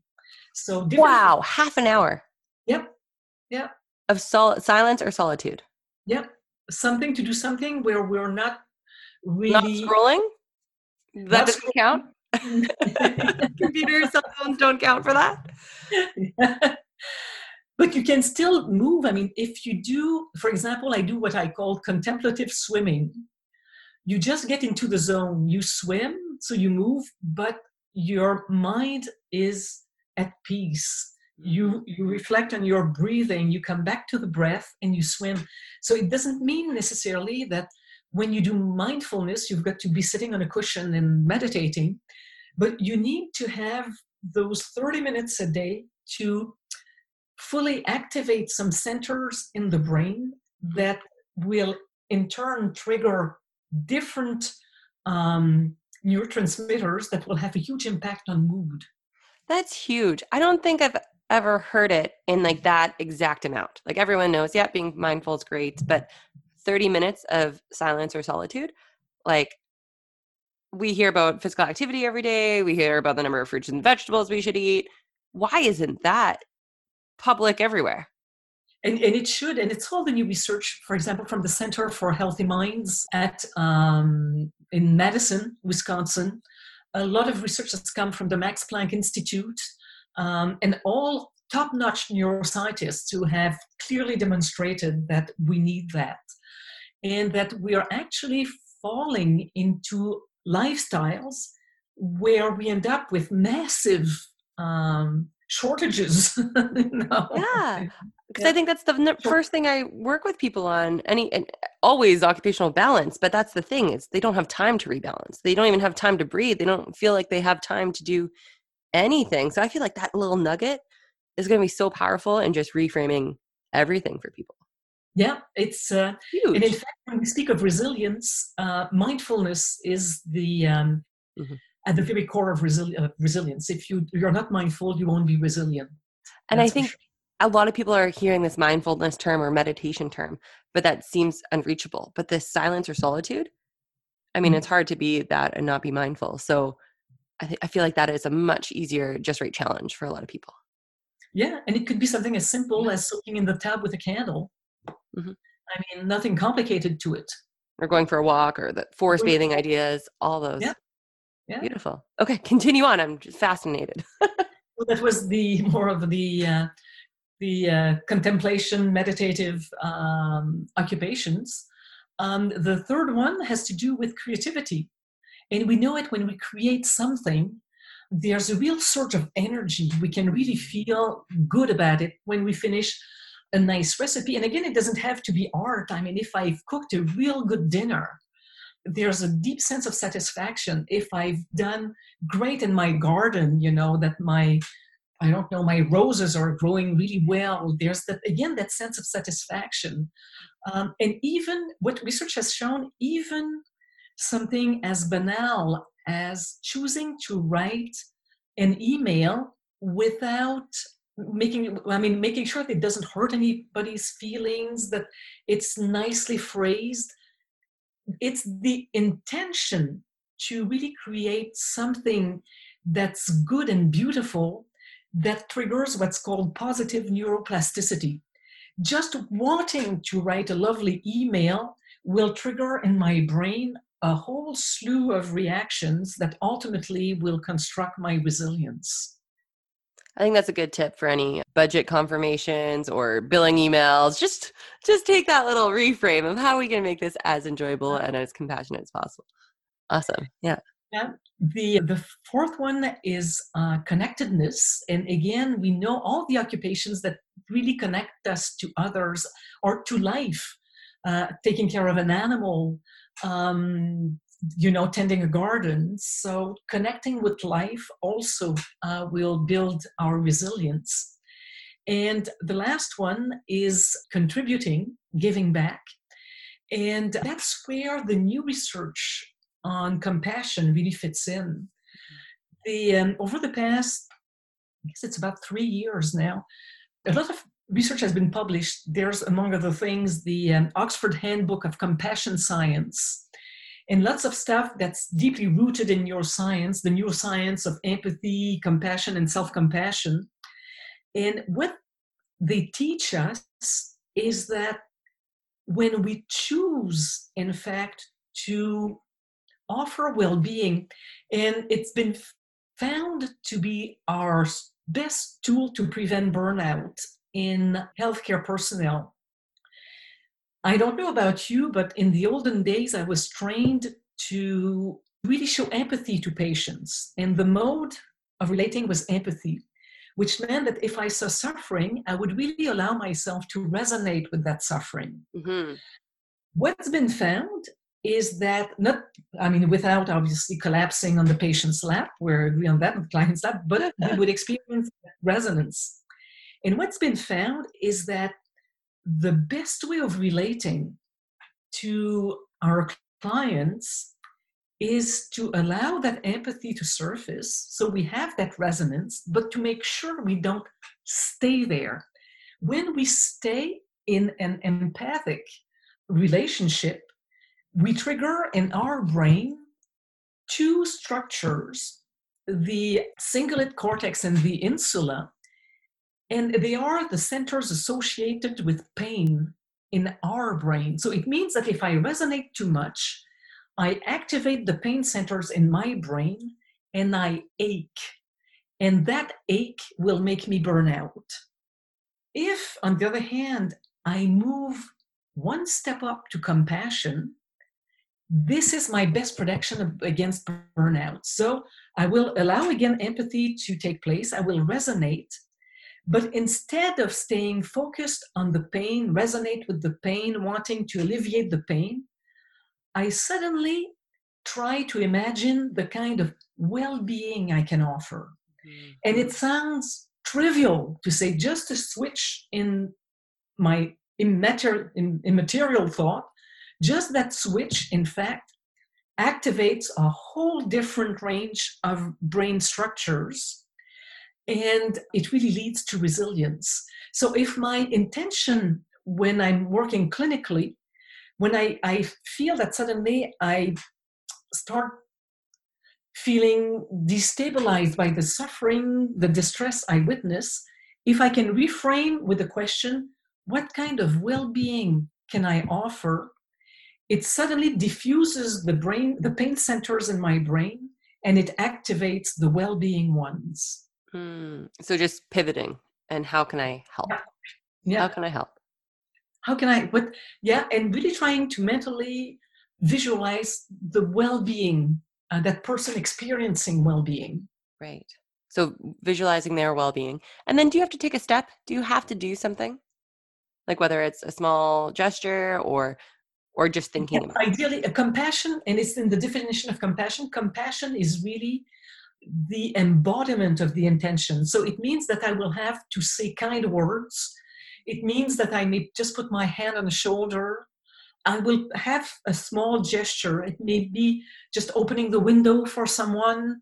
So wow, half an hour. Yep, yep. Of sol- silence or solitude. Yep, something to do something where we're not really not scrolling. That not doesn't scrolling. count. Computers, cell phones don't count for that. but you can still move. I mean, if you do, for example, I do what I call contemplative swimming. You just get into the zone. You swim so you move but your mind is at peace you mm-hmm. you reflect on your breathing you come back to the breath and you swim so it doesn't mean necessarily that when you do mindfulness you've got to be sitting on a cushion and meditating but you need to have those 30 minutes a day to fully activate some centers in the brain mm-hmm. that will in turn trigger different um, neurotransmitters that will have a huge impact on mood. That's huge. I don't think I've ever heard it in like that exact amount. Like everyone knows, yeah, being mindful is great, but 30 minutes of silence or solitude, like we hear about physical activity every day, we hear about the number of fruits and vegetables we should eat. Why isn't that public everywhere? And, and it should, and it's all the new research, for example, from the Center for Healthy Minds at um, in Madison, Wisconsin. A lot of research has come from the Max Planck Institute um, and all top notch neuroscientists who have clearly demonstrated that we need that and that we are actually falling into lifestyles where we end up with massive um, shortages. Yeah, because yeah. I think that's the first thing I work with people on. Any and always occupational balance, but that's the thing is they don't have time to rebalance. They don't even have time to breathe. They don't feel like they have time to do anything. So I feel like that little nugget is going to be so powerful in just reframing everything for people. Yeah, it's uh, huge. And in fact, when we speak of resilience, uh, mindfulness is the um, mm-hmm at the very core of resili- uh, resilience. If you you're not mindful, you won't be resilient. And That's I think sure. A lot of people are hearing this mindfulness term or meditation term, but that seems unreachable. But this silence or solitude, I mean, mm-hmm. it's hard to be that and not be mindful. So I, th- I feel like that is a much easier just right challenge for a lot of people. Yeah, and it could be something as simple as soaking in the tub with a candle. Mm-hmm. I mean, nothing complicated to it. or going for a walk or the forest bathing ideas, all those. Yeah. Yeah. Beautiful. Okay, continue on. I'm just fascinated. well, that was the more of the uh, the uh, contemplation, meditative um, occupations. Um, the third one has to do with creativity, and we know it when we create something. There's a real sort of energy. We can really feel good about it when we finish a nice recipe. And again, it doesn't have to be art. I mean, if I've cooked a real good dinner, there's a deep sense of satisfaction. If I've done great in my garden, you know, that my I don't know, my roses are growing really well. There's that, again, that sense of satisfaction. Um, and even what research has shown, even something as banal as choosing to write an email without making i mean making sure that it doesn't hurt anybody's feelings that it's nicely phrased it's the intention to really create something that's good and beautiful that triggers what's called positive neuroplasticity just wanting to write a lovely email will trigger in my brain a whole slew of reactions that ultimately will construct my resilience I think that's a good tip for any budget confirmations or billing emails. Just just take that little reframe of how we can make this as enjoyable and as compassionate as possible. Awesome. Yeah. Yeah. The the fourth one is uh, connectedness, and again, we know all the occupations that really connect us to others or to life. Uh, taking care of an animal, um, you know tending a garden. So connecting with life also uh, will build our resilience. And the last one is contributing giving back. And that's where the new research on compassion really fits in. The um, over the past i guess it's about three years now a lot of research has been published. There's among other things the um, oxford handbook of compassion science. And lots of stuff that's deeply rooted in neuroscience, the neuroscience of empathy, compassion, and self compassion. And what they teach us is that when we choose, in fact, to offer well being, and it's been found to be our best tool to prevent burnout in healthcare personnel I don't know about you, but in the olden days, I was trained to really show empathy to patients. And the mode of relating was empathy, which meant that if I saw suffering, I would really allow myself to resonate with that suffering. Mm-hmm. What's been found is that not, I mean, without obviously collapsing on the patient's lap, we're agree on that, the client's lap, but we would experience resonance. And what's been found is that the best way of relating to our clients is to allow that empathy to surface so we have that resonance, but to make sure we don't stay there. When we stay in an empathic relationship, we trigger in our brain two structures the cingulate cortex and the insula and they are the centers associated with pain in our brain. So it means that if I resonate too much, I activate the pain centers in my brain and I ache. And that ache will make me burn out. If, on the other hand, I move one step up to compassion, this is my best protection against burnout. So I will allow again empathy to take place. I will resonate but instead of staying focused on the pain, resonate with the pain, wanting to alleviate the pain, I suddenly try to imagine the kind of well being I can offer. Mm-hmm. And it sounds trivial to say just a switch in my immaterial, immaterial thought, just that switch, in fact, activates a whole different range of brain structures and it really leads to resilience. So if my intention when I'm working clinically, when I, I feel that suddenly I start feeling destabilized by the suffering, the distress I witness, if I can reframe with the question, what kind of well being can I offer? It suddenly diffuses the brain, the pain centers in my brain, and it activates the well-being ones. Mm. So just pivoting and how can I help? Yeah. yeah. How can I help? How can I? What? Yeah, and really trying to mentally visualize the well-being uh, that person experiencing well-being. Right. So visualizing their well-being, and then do you have to take a step? Do you have to do something? Like whether it's a small gesture or or just thinking yeah, ideally a compassion and it's in the definition of compassion. Compassion is really the embodiment of the intention. So it means that i will have to say kind words. It means that i may just put my hand on the shoulder. I will have a small gesture. It may be just opening the window for someone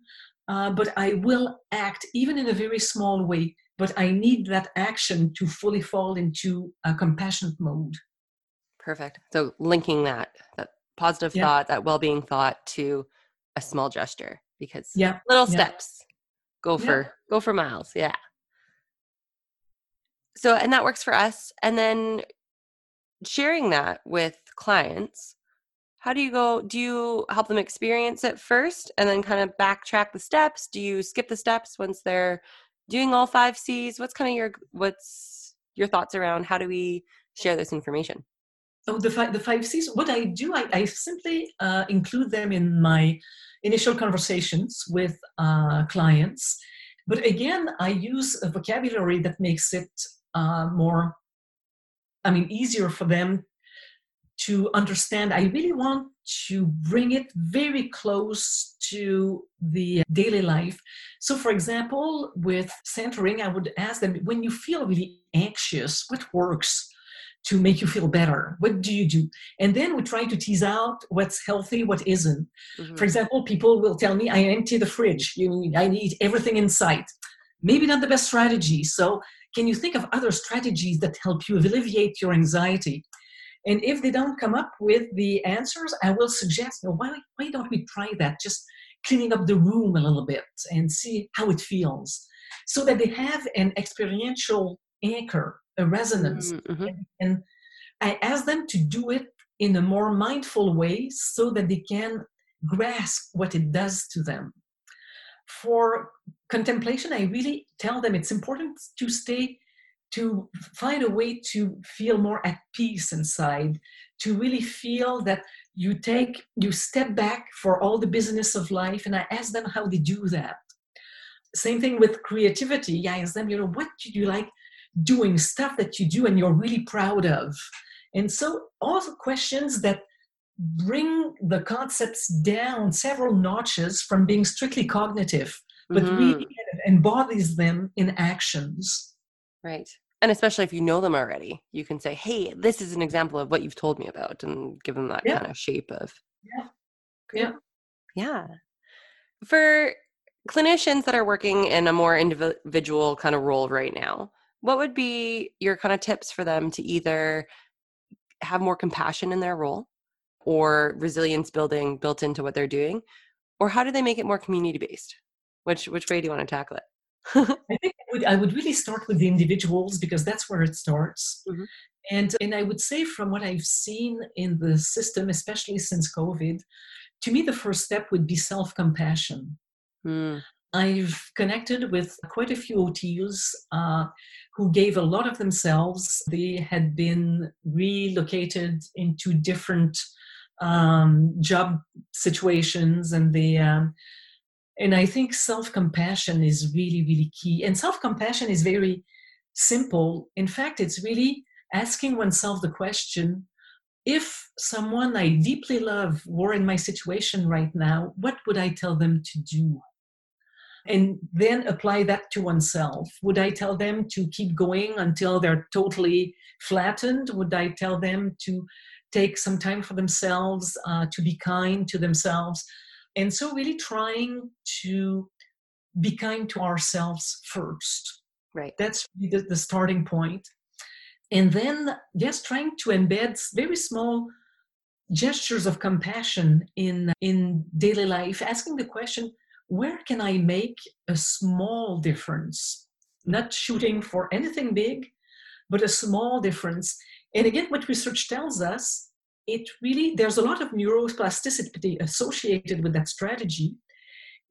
uh, but i will act even in a very small way. But i need that action to fully fall into a compassionate mode Perfect. So linking that that positive yeah. thought, that well-being thought to a small gesture because yeah, little steps go for yeah. go for miles. Yeah. So and that works for us. And then sharing that with clients, how do you go? Do you help them experience it first and then kind of backtrack the steps? Do you skip the steps once they're doing all five C's? What's kind of your what's your thoughts around how do we share this information? Oh, the five, the five C's. What I do, I, I simply uh, include them in my initial conversations with uh, clients. But again, I use a vocabulary that makes it uh, more, I mean, easier for them to understand. I really want to bring it very close to the daily life. So, for example, with centering, I would ask them when you feel really anxious, what works? To make you feel better? What do you do? And then we try to tease out what's healthy, what isn't. Mm-hmm. For example, people will tell me, I empty the fridge. You, I need everything in sight. Maybe not the best strategy. So, can you think of other strategies that help you alleviate your anxiety? And if they don't come up with the answers, I will suggest, you know, why, why don't we try that? Just cleaning up the room a little bit and see how it feels so that they have an experiential anchor a resonance. Mm, mm-hmm. And I ask them to do it in a more mindful way so that they can grasp what it does to them. For contemplation, I really tell them it's important to stay, to find a way to feel more at peace inside, to really feel that you take, you step back for all the business of life. And I ask them how they do that. Same thing with creativity. I ask them, you know, what do you like doing stuff that you do and you're really proud of. And so, all the questions that bring the concepts down several notches from being strictly cognitive, but mm-hmm. really embodies them in actions. Right. And especially if you know them already, you can say, hey, this is an example of what you've told me about and give them that yeah. kind of shape of. Yeah. Yeah. Yeah. For clinicians that are working in a more individual kind of role right now, what would be your kind of tips for them to either have more compassion in their role or resilience building built into what they're doing or how do they make it more community based which which way do you want to tackle it I think I would, I would, really start with the individuals because that's where it starts. Mm-hmm. And, and I would say, from what I've seen in the system, especially since COVID, to me, the first step would be self compassion. Mm. I've connected with quite a few OTs uh, who gave a lot of themselves. They had been relocated into different um, job situations, and they um, and I think self compassion is really really key. And self compassion is very simple. In fact, it's really asking oneself the question: If someone I deeply love were in my situation right now, what would I tell them to do? And then apply that to oneself. Would I tell them to keep going until they're totally flattened? Would I tell them to take some time for themselves, uh, to be kind to themselves? And so, really trying to be kind to ourselves first. Right. That's the, the starting point. And then, yes, trying to embed very small gestures of compassion in in daily life asking the question where can I make a small difference? Not shooting for anything big, but a small difference. And again, what research tells us it really, there's a lot of neuroplasticity associated with that strategy.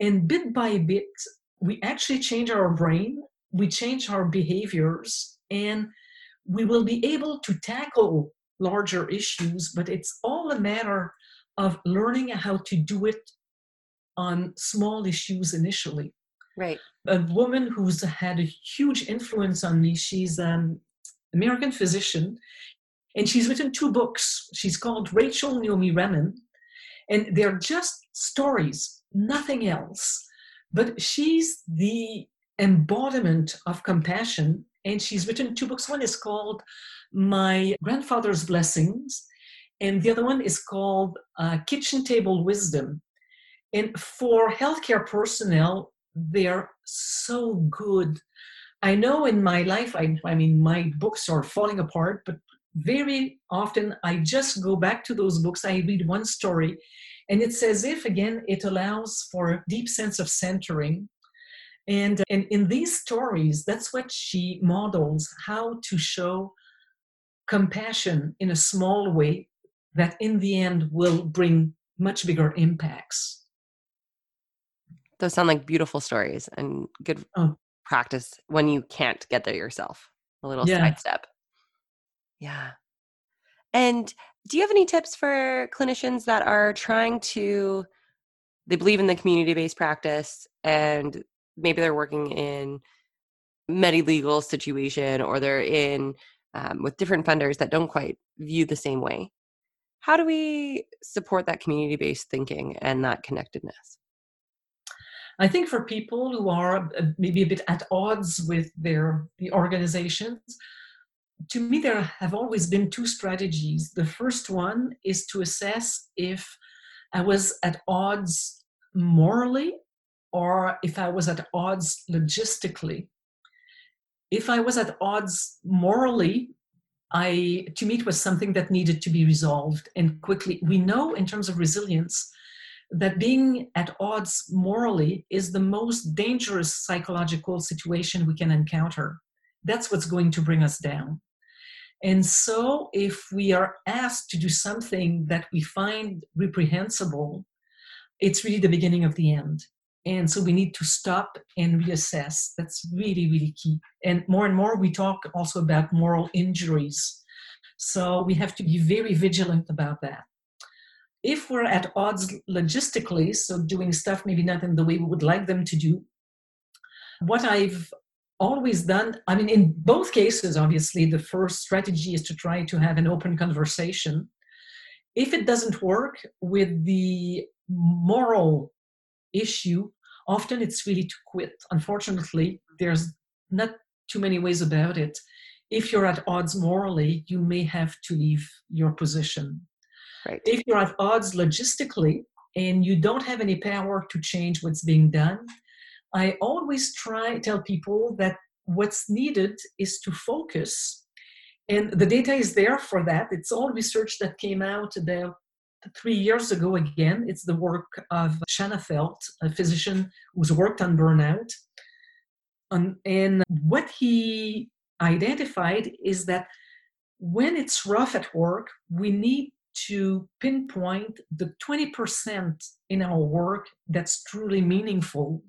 And bit by bit, we actually change our brain, we change our behaviors, and we will be able to tackle larger issues, but it's all a matter of learning how to do it on small issues initially. Right. A woman who's had a huge influence on me, she's an American physician, and she's written two books. She's called Rachel Naomi Remen, and they're just stories, nothing else. But she's the embodiment of compassion, and she's written two books. One is called My Grandfather's Blessings, and the other one is called uh, Kitchen Table Wisdom. And for healthcare personnel, they're so good. I know in my life, I, I mean, my books are falling apart, but very often I just go back to those books. I read one story, and it's as if, again, it allows for a deep sense of centering. And, and in these stories, that's what she models how to show compassion in a small way that in the end will bring much bigger impacts. Those sound like beautiful stories and good oh. practice when you can't get there yourself. A little yeah. sidestep. Yeah. And do you have any tips for clinicians that are trying to they believe in the community-based practice and maybe they're working in medi-legal situation or they're in um, with different funders that don't quite view the same way how do we support that community-based thinking and that connectedness I think for people who are uh, maybe a bit at odds with their the organizations, to me there have always been two strategies. The first one is to assess if I was at odds morally or if I was at odds logistically. If I was at odds morally, I to me it was something that needed to be resolved and quickly. We know in terms of resilience that being at odds morally is the most dangerous psychological situation we can encounter. That's what's going to bring us down. And so, if we are asked to do something that we find reprehensible, it's really the beginning of the end. And so, we need to stop and reassess. That's really, really key. And more and more, we talk also about moral injuries. So, we have to be very vigilant about that if we're at odds logistically, so doing stuff maybe not in the way we would like them to do, what I've always done, I mean, in both cases, obviously, the first strategy is to try to have an open conversation. If it doesn't work with the moral issue, often it's really to quit. Unfortunately, there's not too many ways about it. If you're at odds morally, you may have to leave your position. Right. If you're at odds logistically and you don't have any power to change what's being done, I always try tell people that what's needed is to focus. And the data is there for that. It's all research that came out about three years ago again. It's the work of Shanafelt, a physician who's worked on burnout. Um, and what he identified is that when it's rough at work, we need to pinpoint the 20% in our work that's truly meaningful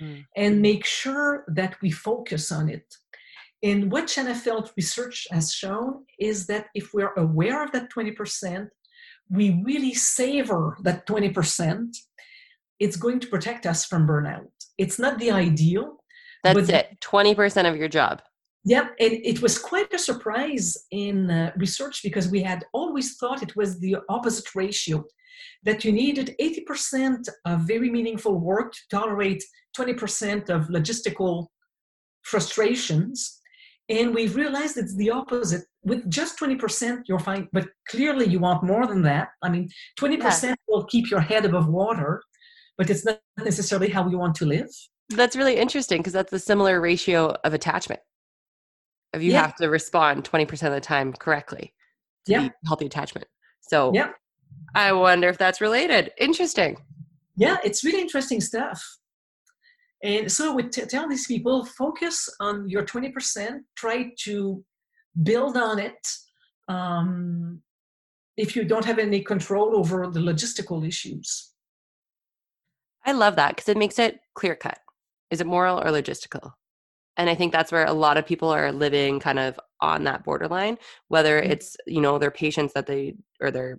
mm. and make sure that we focus on it. And what Shanafelt research has shown is that if we're aware of that 20%, we really savor that 20%, it's going to protect us from burnout. It's not the ideal. That's it. 20% of your job. Yeah, and it was quite a surprise in uh, research because we had always thought it was the opposite ratio that you needed 80% of very meaningful work to tolerate 20% of logistical frustrations. And we've realized it's the opposite. With just 20%, you're fine, but clearly you want more than that. I mean, 20% yeah. will keep your head above water, but it's not necessarily how we want to live. That's really interesting because that's a similar ratio of attachment you yeah. have to respond 20% of the time correctly to yeah. healthy attachment. So yeah. I wonder if that's related. Interesting. Yeah, it's really interesting stuff. And so we t- tell these people focus on your 20%, try to build on it. Um, if you don't have any control over the logistical issues. I love that because it makes it clear cut. Is it moral or logistical? And I think that's where a lot of people are living kind of on that borderline, whether mm-hmm. it's, you know, their patients that they or their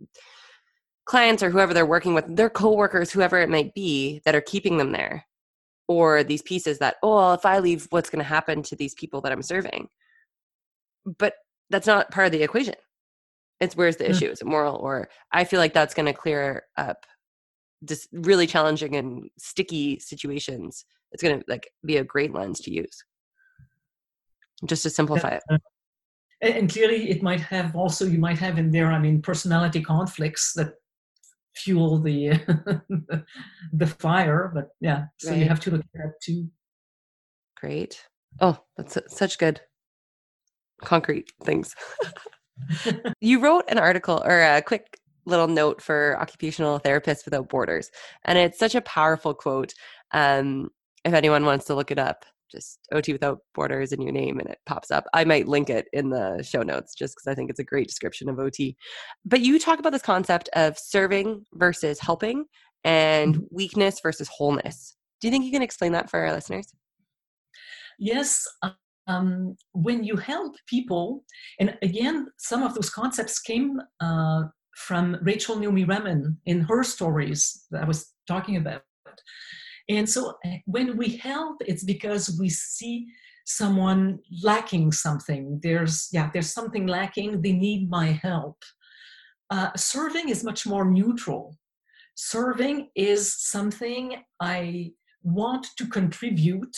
clients or whoever they're working with, their coworkers, whoever it might be, that are keeping them there. Or these pieces that, oh, well, if I leave, what's going to happen to these people that I'm serving? But that's not part of the equation. It's where's the mm-hmm. issue? Is it moral? Or I feel like that's going to clear up just really challenging and sticky situations. It's going to like be a great lens to use just to simplify it. And clearly it might have also you might have in there i mean personality conflicts that fuel the the fire but yeah so right. you have to look at that too. Great. Oh that's such good concrete things. You wrote an article or a quick little note for occupational therapists without borders and it's such a powerful quote um, if anyone wants to look it up just OT without borders in your name and it pops up. I might link it in the show notes just because I think it's a great description of OT. But you talk about this concept of serving versus helping and mm-hmm. weakness versus wholeness. Do you think you can explain that for our listeners? Yes. Um, when you help people, and again, some of those concepts came uh, from Rachel Naomi Remen in her stories that I was talking about. And so eh, when we help, it's because we see someone lacking something. There's, yeah, there's something lacking. They need my help. Uh, serving is much more neutral. Serving is something I want to contribute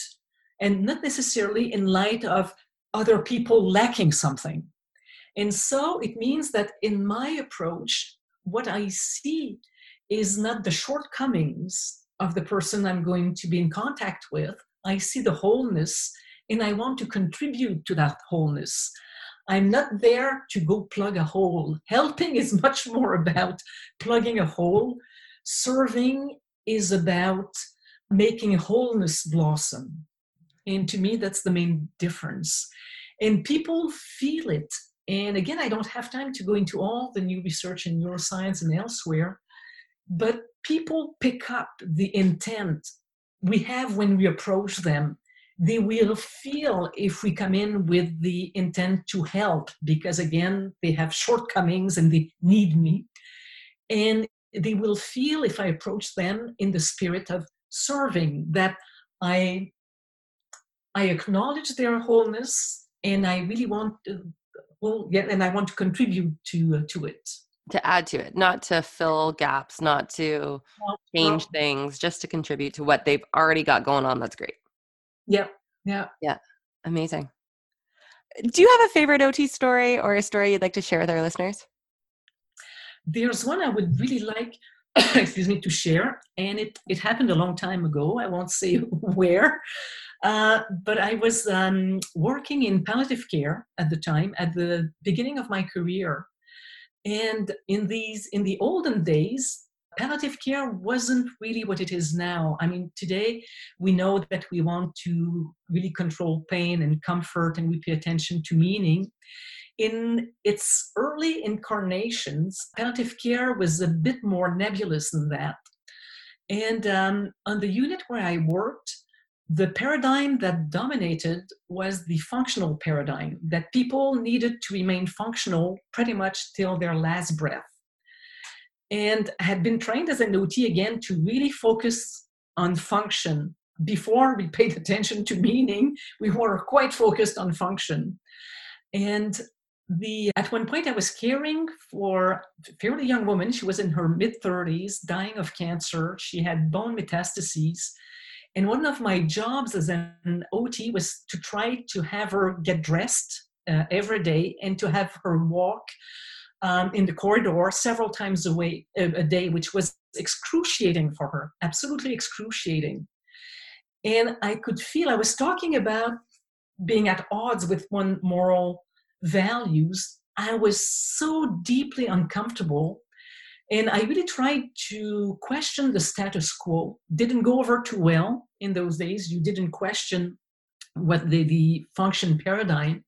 and not necessarily in light of other people lacking something. And so it means that in my approach, what I see is not the shortcomings of the person I'm going to be in contact with. I see the wholeness and I want to contribute to that wholeness. I'm not there to go plug a hole. Helping is much more about plugging a hole. Serving is about making wholeness blossom. And to me, that's the main difference. And people feel it. And again, I don't have time to go into all the new research in neuroscience and elsewhere, but people pick up the intent we have when we approach them. They will feel if we come in with the intent to help because again they have shortcomings and they need me. And they will feel if i approach them in the spirit of serving that i i acknowledge their wholeness and i really want to well yeah and i want to contribute to uh, to it to add to it, not to fill gaps, not to change things, just to contribute to what they've already got going on. That's great. Yeah. Yeah. Yeah. Amazing. Do you have a favorite OT story or a story you'd like to share with our listeners? There's one I would really like, excuse me, to share, and it it happened a long time ago. I won't say where, uh, but I was um, working in palliative care at the time, at the beginning of my career, and in these, in the olden days, palliative care wasn't really what it is now. I mean, today we know that we want to really control pain and comfort and we pay attention to meaning. In its early incarnations, palliative care was a bit more nebulous than that. And um, on the unit where I worked, the paradigm that dominated was the functional paradigm that people needed to remain functional pretty much till their last breath. And had been trained as an ot again to really focus on function before we paid attention to meaning. We were quite focused on function. And the at one point i was caring for a fairly young woman. She was in her mid 30s dying of cancer. She had bone metastases and one of my jobs as an OT was to try to have her get dressed uh, every day and to have her walk um, in the corridor several times a, way, a, a day, which was excruciating for her, absolutely excruciating. And I could feel, I was talking about being at odds with one moral values. I was so deeply uncomfortable and I really tried to question the status quo. Didn't go over too well in those days. You didn't question what the, the function paradigm.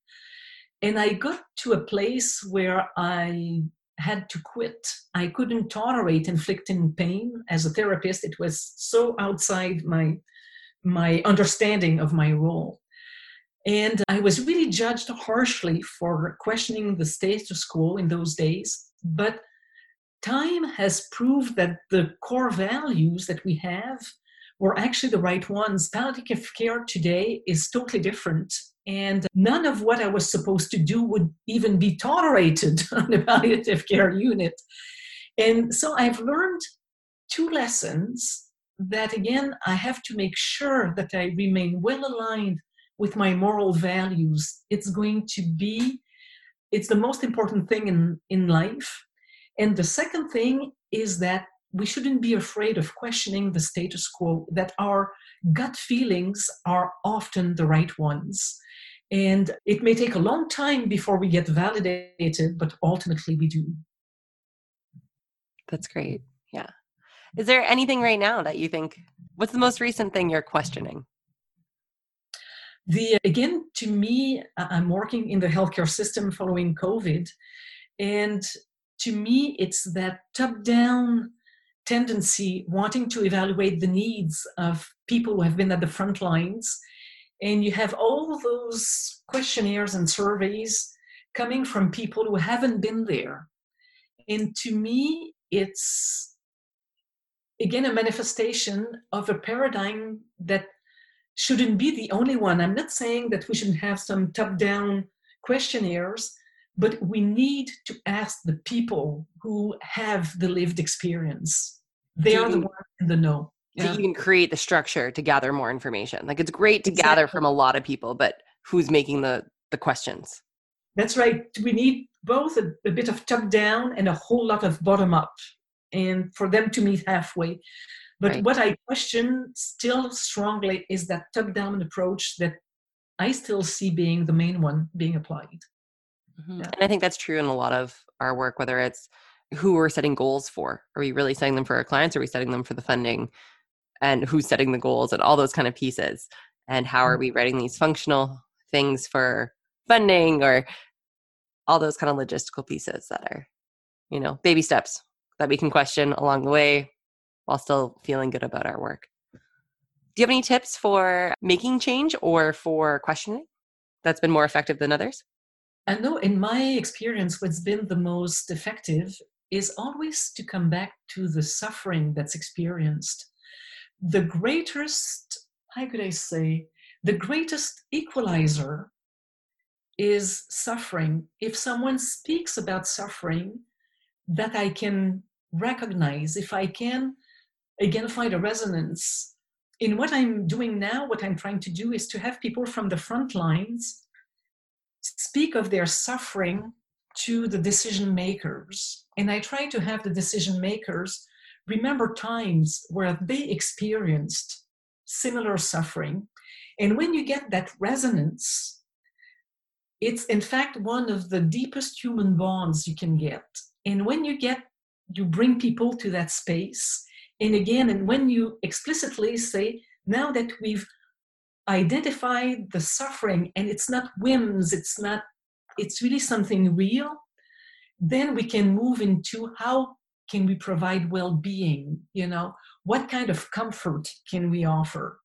And I got to a place where I had to quit. I couldn't tolerate inflicting pain as a therapist. It was so outside my my understanding of my role. And I was really judged harshly for questioning the status quo in those days. But time has proved that the core values that we have were actually the right ones. Palliative care today is totally different. And none of what I was supposed to do would even be tolerated on the palliative care unit. And so I've learned two lessons that, again, I have to make sure that I remain well aligned with my moral values. It's going to be, it's the most important thing in, in life. And the second thing is that we shouldn't be afraid of questioning the status quo, that our gut feelings are often the right ones. And it may take a long time before we get validated, but ultimately we do. That's great. Yeah. Is there anything right now that you think, what's the most recent thing you're questioning? The again, to me, I'm working in the healthcare system following COVID, and to me, it's that top-down tendency wanting to evaluate the needs of people who have been at the front lines. And you have all those questionnaires and surveys coming from people who haven't been there. And to me it's again a manifestation of a paradigm that shouldn't be the only one. I'm not saying that we shouldn't have some top down questionnaires but we need to ask the people who have the lived experience. They are the ones in the know. Yeah. To even create the structure to gather more information. Like it's great to exactly. gather from a lot of people, but who's making the the questions? That's right. We need both a, a bit of top down and a whole lot of bottom up, and for them to meet halfway. But right. what I question still strongly is that top down approach that I still see being the main one being applied. Mm-hmm. Yeah. And I think that's true in a lot of our work, whether it's who we're setting goals for. Are we really setting them for our clients? Are we setting them for the funding? And who's setting the goals and all those kind of pieces? And how are mm-hmm. we writing these functional things for funding or all those kind of logistical pieces that are, you know, baby steps that we can question along the way while still feeling good about our work. Do you have any tips for making change or for questioning that's been more effective than others? I know in my experience, what's been the most effective is always to come back to the suffering that's experienced. The greatest, how could I say, the greatest equalizer is suffering. If someone speaks about suffering that I can recognize, if I can again find a resonance in what I'm doing now, what I'm trying to do is to have people from the front lines speak of their suffering to the decision makers. And I try to have the decision makers remember times where they experienced similar suffering. And when you get that resonance, it's in fact one of the deepest human bonds you can get. And when you get, you bring people to that space. And again, and when you explicitly say, now that we've identify the suffering and it's not whims it's not it's really something real then we can move into how can we provide well-being you know? What kind of comfort can we offer?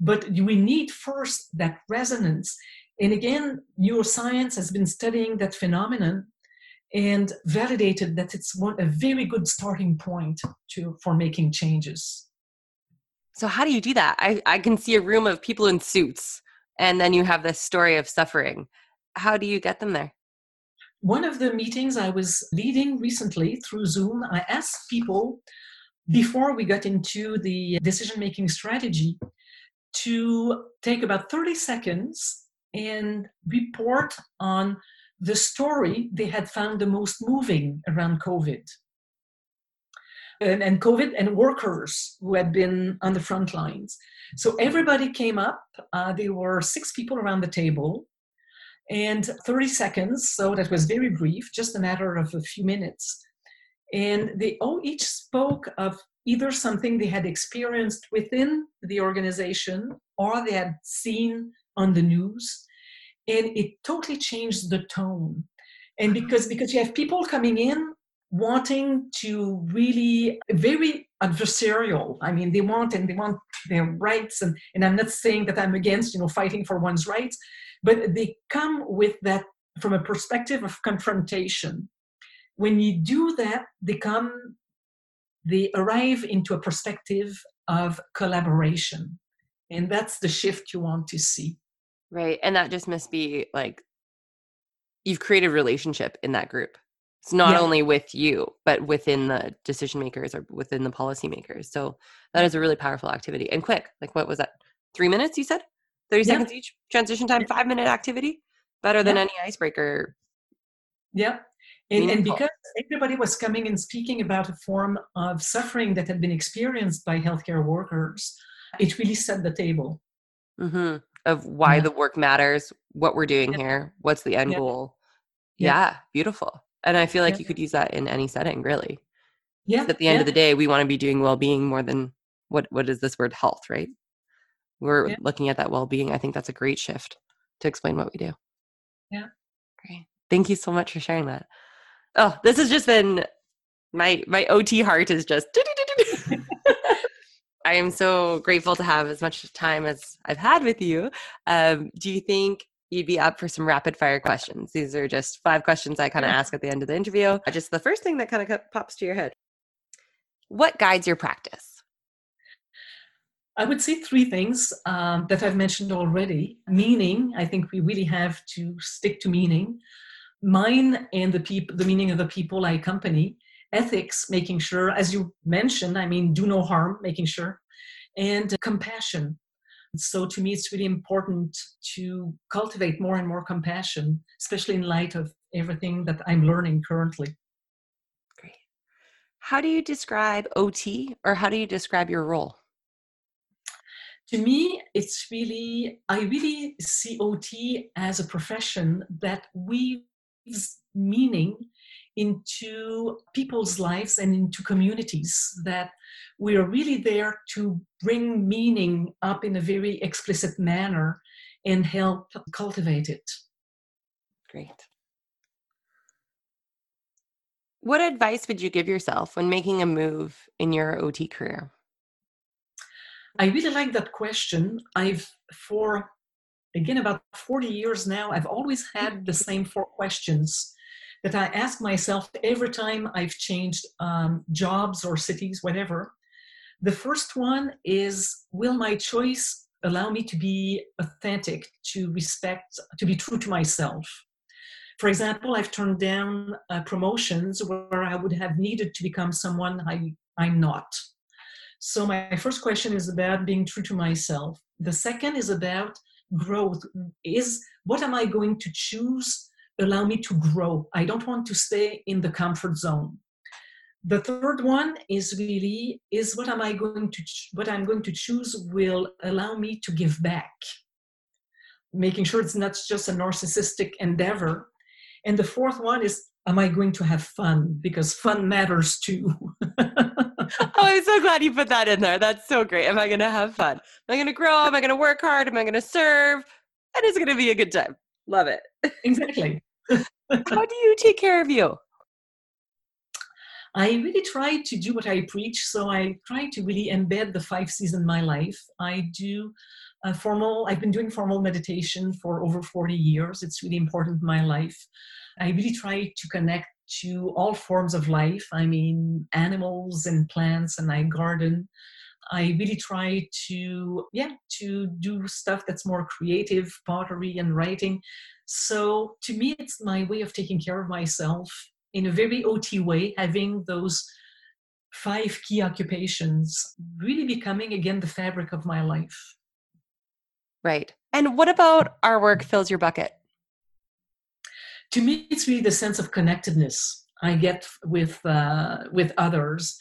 But we need first that resonance. And again neuroscience has been studying that phenomenon and validated that it's one, a very good starting point to for making changes so how do you do that? I, I can see a room of people in suits and then you have this story of suffering. How do you get them there? One of the meetings I was leading recently through Zoom, I asked people before we got into the decision making strategy to take about 30 seconds and report on the story they had found the most moving around COVID and, and COVID and workers who had been on the front lines. So everybody came up. Uh, there were six people around the table and 30 seconds. So that was very brief, just a matter of a few minutes. And they all each spoke of either something they had experienced within the organization or they had seen on the news. And it totally changed the tone. And because because you have people coming in wanting to really very adversarial. I mean, they want and they want their rights, and, and I'm not saying that I'm against you know fighting for one's rights, but they come with that from a perspective of confrontation. When you do that, they come, they arrive into a perspective of collaboration, and that's the shift you want to see. Right, and that just must be like you've created relationship in that group it's not yeah. only with you, but within the decision makers or within the policymakers. So that is a really powerful activity and quick. Like what was that? Three minutes, you said? 30 yeah. seconds each? Transition time, five minute activity? Better than yeah. any icebreaker. Yeah. And, and, because everybody was coming and speaking about a form of suffering that had been experienced by healthcare workers, it really set the table. Mm-hmm. Of why the work matters, what we're doing here, what's the end goal. Yeah, beautiful. And I feel like yeah. you could use that in any setting, really. Yeah. At the end yeah. of the day, we want to be doing well-being more than what what is this word health, right? We're yeah. looking at that well-being. I think that's a great shift to explain what we do. Yeah. Great. Thank you so much for sharing that. Oh, this has just been my my OT heart is just I am so grateful to have as much time as I've had with you. Um, do you think you'd be up for some rapid fire questions. These are just five questions I kind of ask at the end of the interview. Just the first thing that kind of pops to your head. What guides your practice? I would say three things um, that I've mentioned already. Meaning, I think we really have to stick to meaning. Mine and the people, the meaning of the people I accompany. Ethics, making sure, as you mentioned, I mean, do no harm, making sure, and compassion, so to me, it's really important to cultivate more and more compassion, especially in light of everything that I'm learning currently. Great. How do you describe OT or how do you describe your role? To me, it's really, I really see OT as a profession that weaves meaning into people's lives and into communities that we are really there to bring meaning up in a very explicit manner and help cultivate it. Great. What advice would you give yourself when making a move in your OT career? I really like that question. I've, for again, about 40 years now, I've always had the same four questions that I ask myself every time I've changed um, jobs or cities, whatever. The first one is Will my choice allow me to be authentic, to respect, to be true to myself? For example, I've turned down uh, promotions where I would have needed to become someone I, I'm not. So, my first question is about being true to myself. The second is about growth. Is what am I going to choose allow me to grow. I don't want to stay in the comfort zone. The third one is really is what am I going to what I'm going to choose will allow me to give back. Making sure it's not just a narcissistic endeavor. And the fourth one is am I going to have fun because fun matters too. oh, I'm so glad you put that in there. That's so great. Am I going to have fun? Am I going to grow? Am I going to work hard? Am I going to serve? And it's going to be a good time. Love it. Exactly. How do you take care of you? I really try to do what I preach. So I try to really embed the five C's in my life. I do formal, I've been doing formal meditation for over 40 years. It's really important in my life. I really try to connect to all forms of life. I mean, animals and plants, and I garden. I really try to, yeah, to do stuff that's more creative, pottery and writing. So to me, it's my way of taking care of myself in a very OT way, having those five key occupations really becoming again the fabric of my life. Right. And what about our work fills your bucket? To me, it's really the sense of connectedness I get with uh, with others.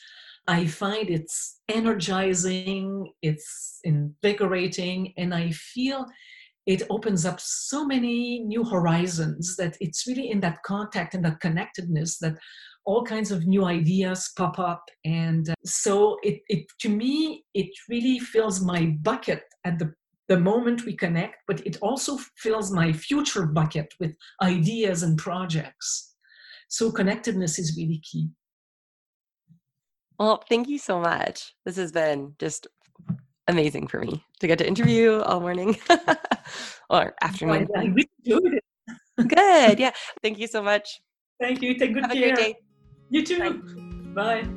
I find it's energizing, it's invigorating, and I feel it opens up so many new horizons that it's really in that contact and that connectedness that all kinds of new ideas pop up and uh, so it, it to me it really fills my bucket at the the moment we connect but it also fills my future bucket with ideas and projects So connectedness is really key. Well, thank you so much. This has been just amazing for me to get to interview all morning or afternoon. I really enjoyed it. good. Yeah. Thank you so much. Thank you. Take good Have care. a great day. You too. Bye. Bye.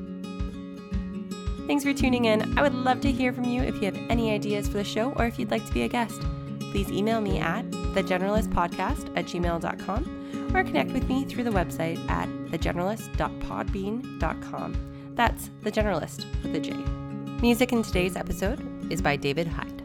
Thanks for tuning in. I would love to hear from you if you have any ideas for the show or if you'd like to be a guest. Please email me at thejeneralistpodcast at gmail.com or connect with me through the website at thejeneralist.podbean.com. That's The Jeneralist with a J. Music in today's episode is by David Hyde.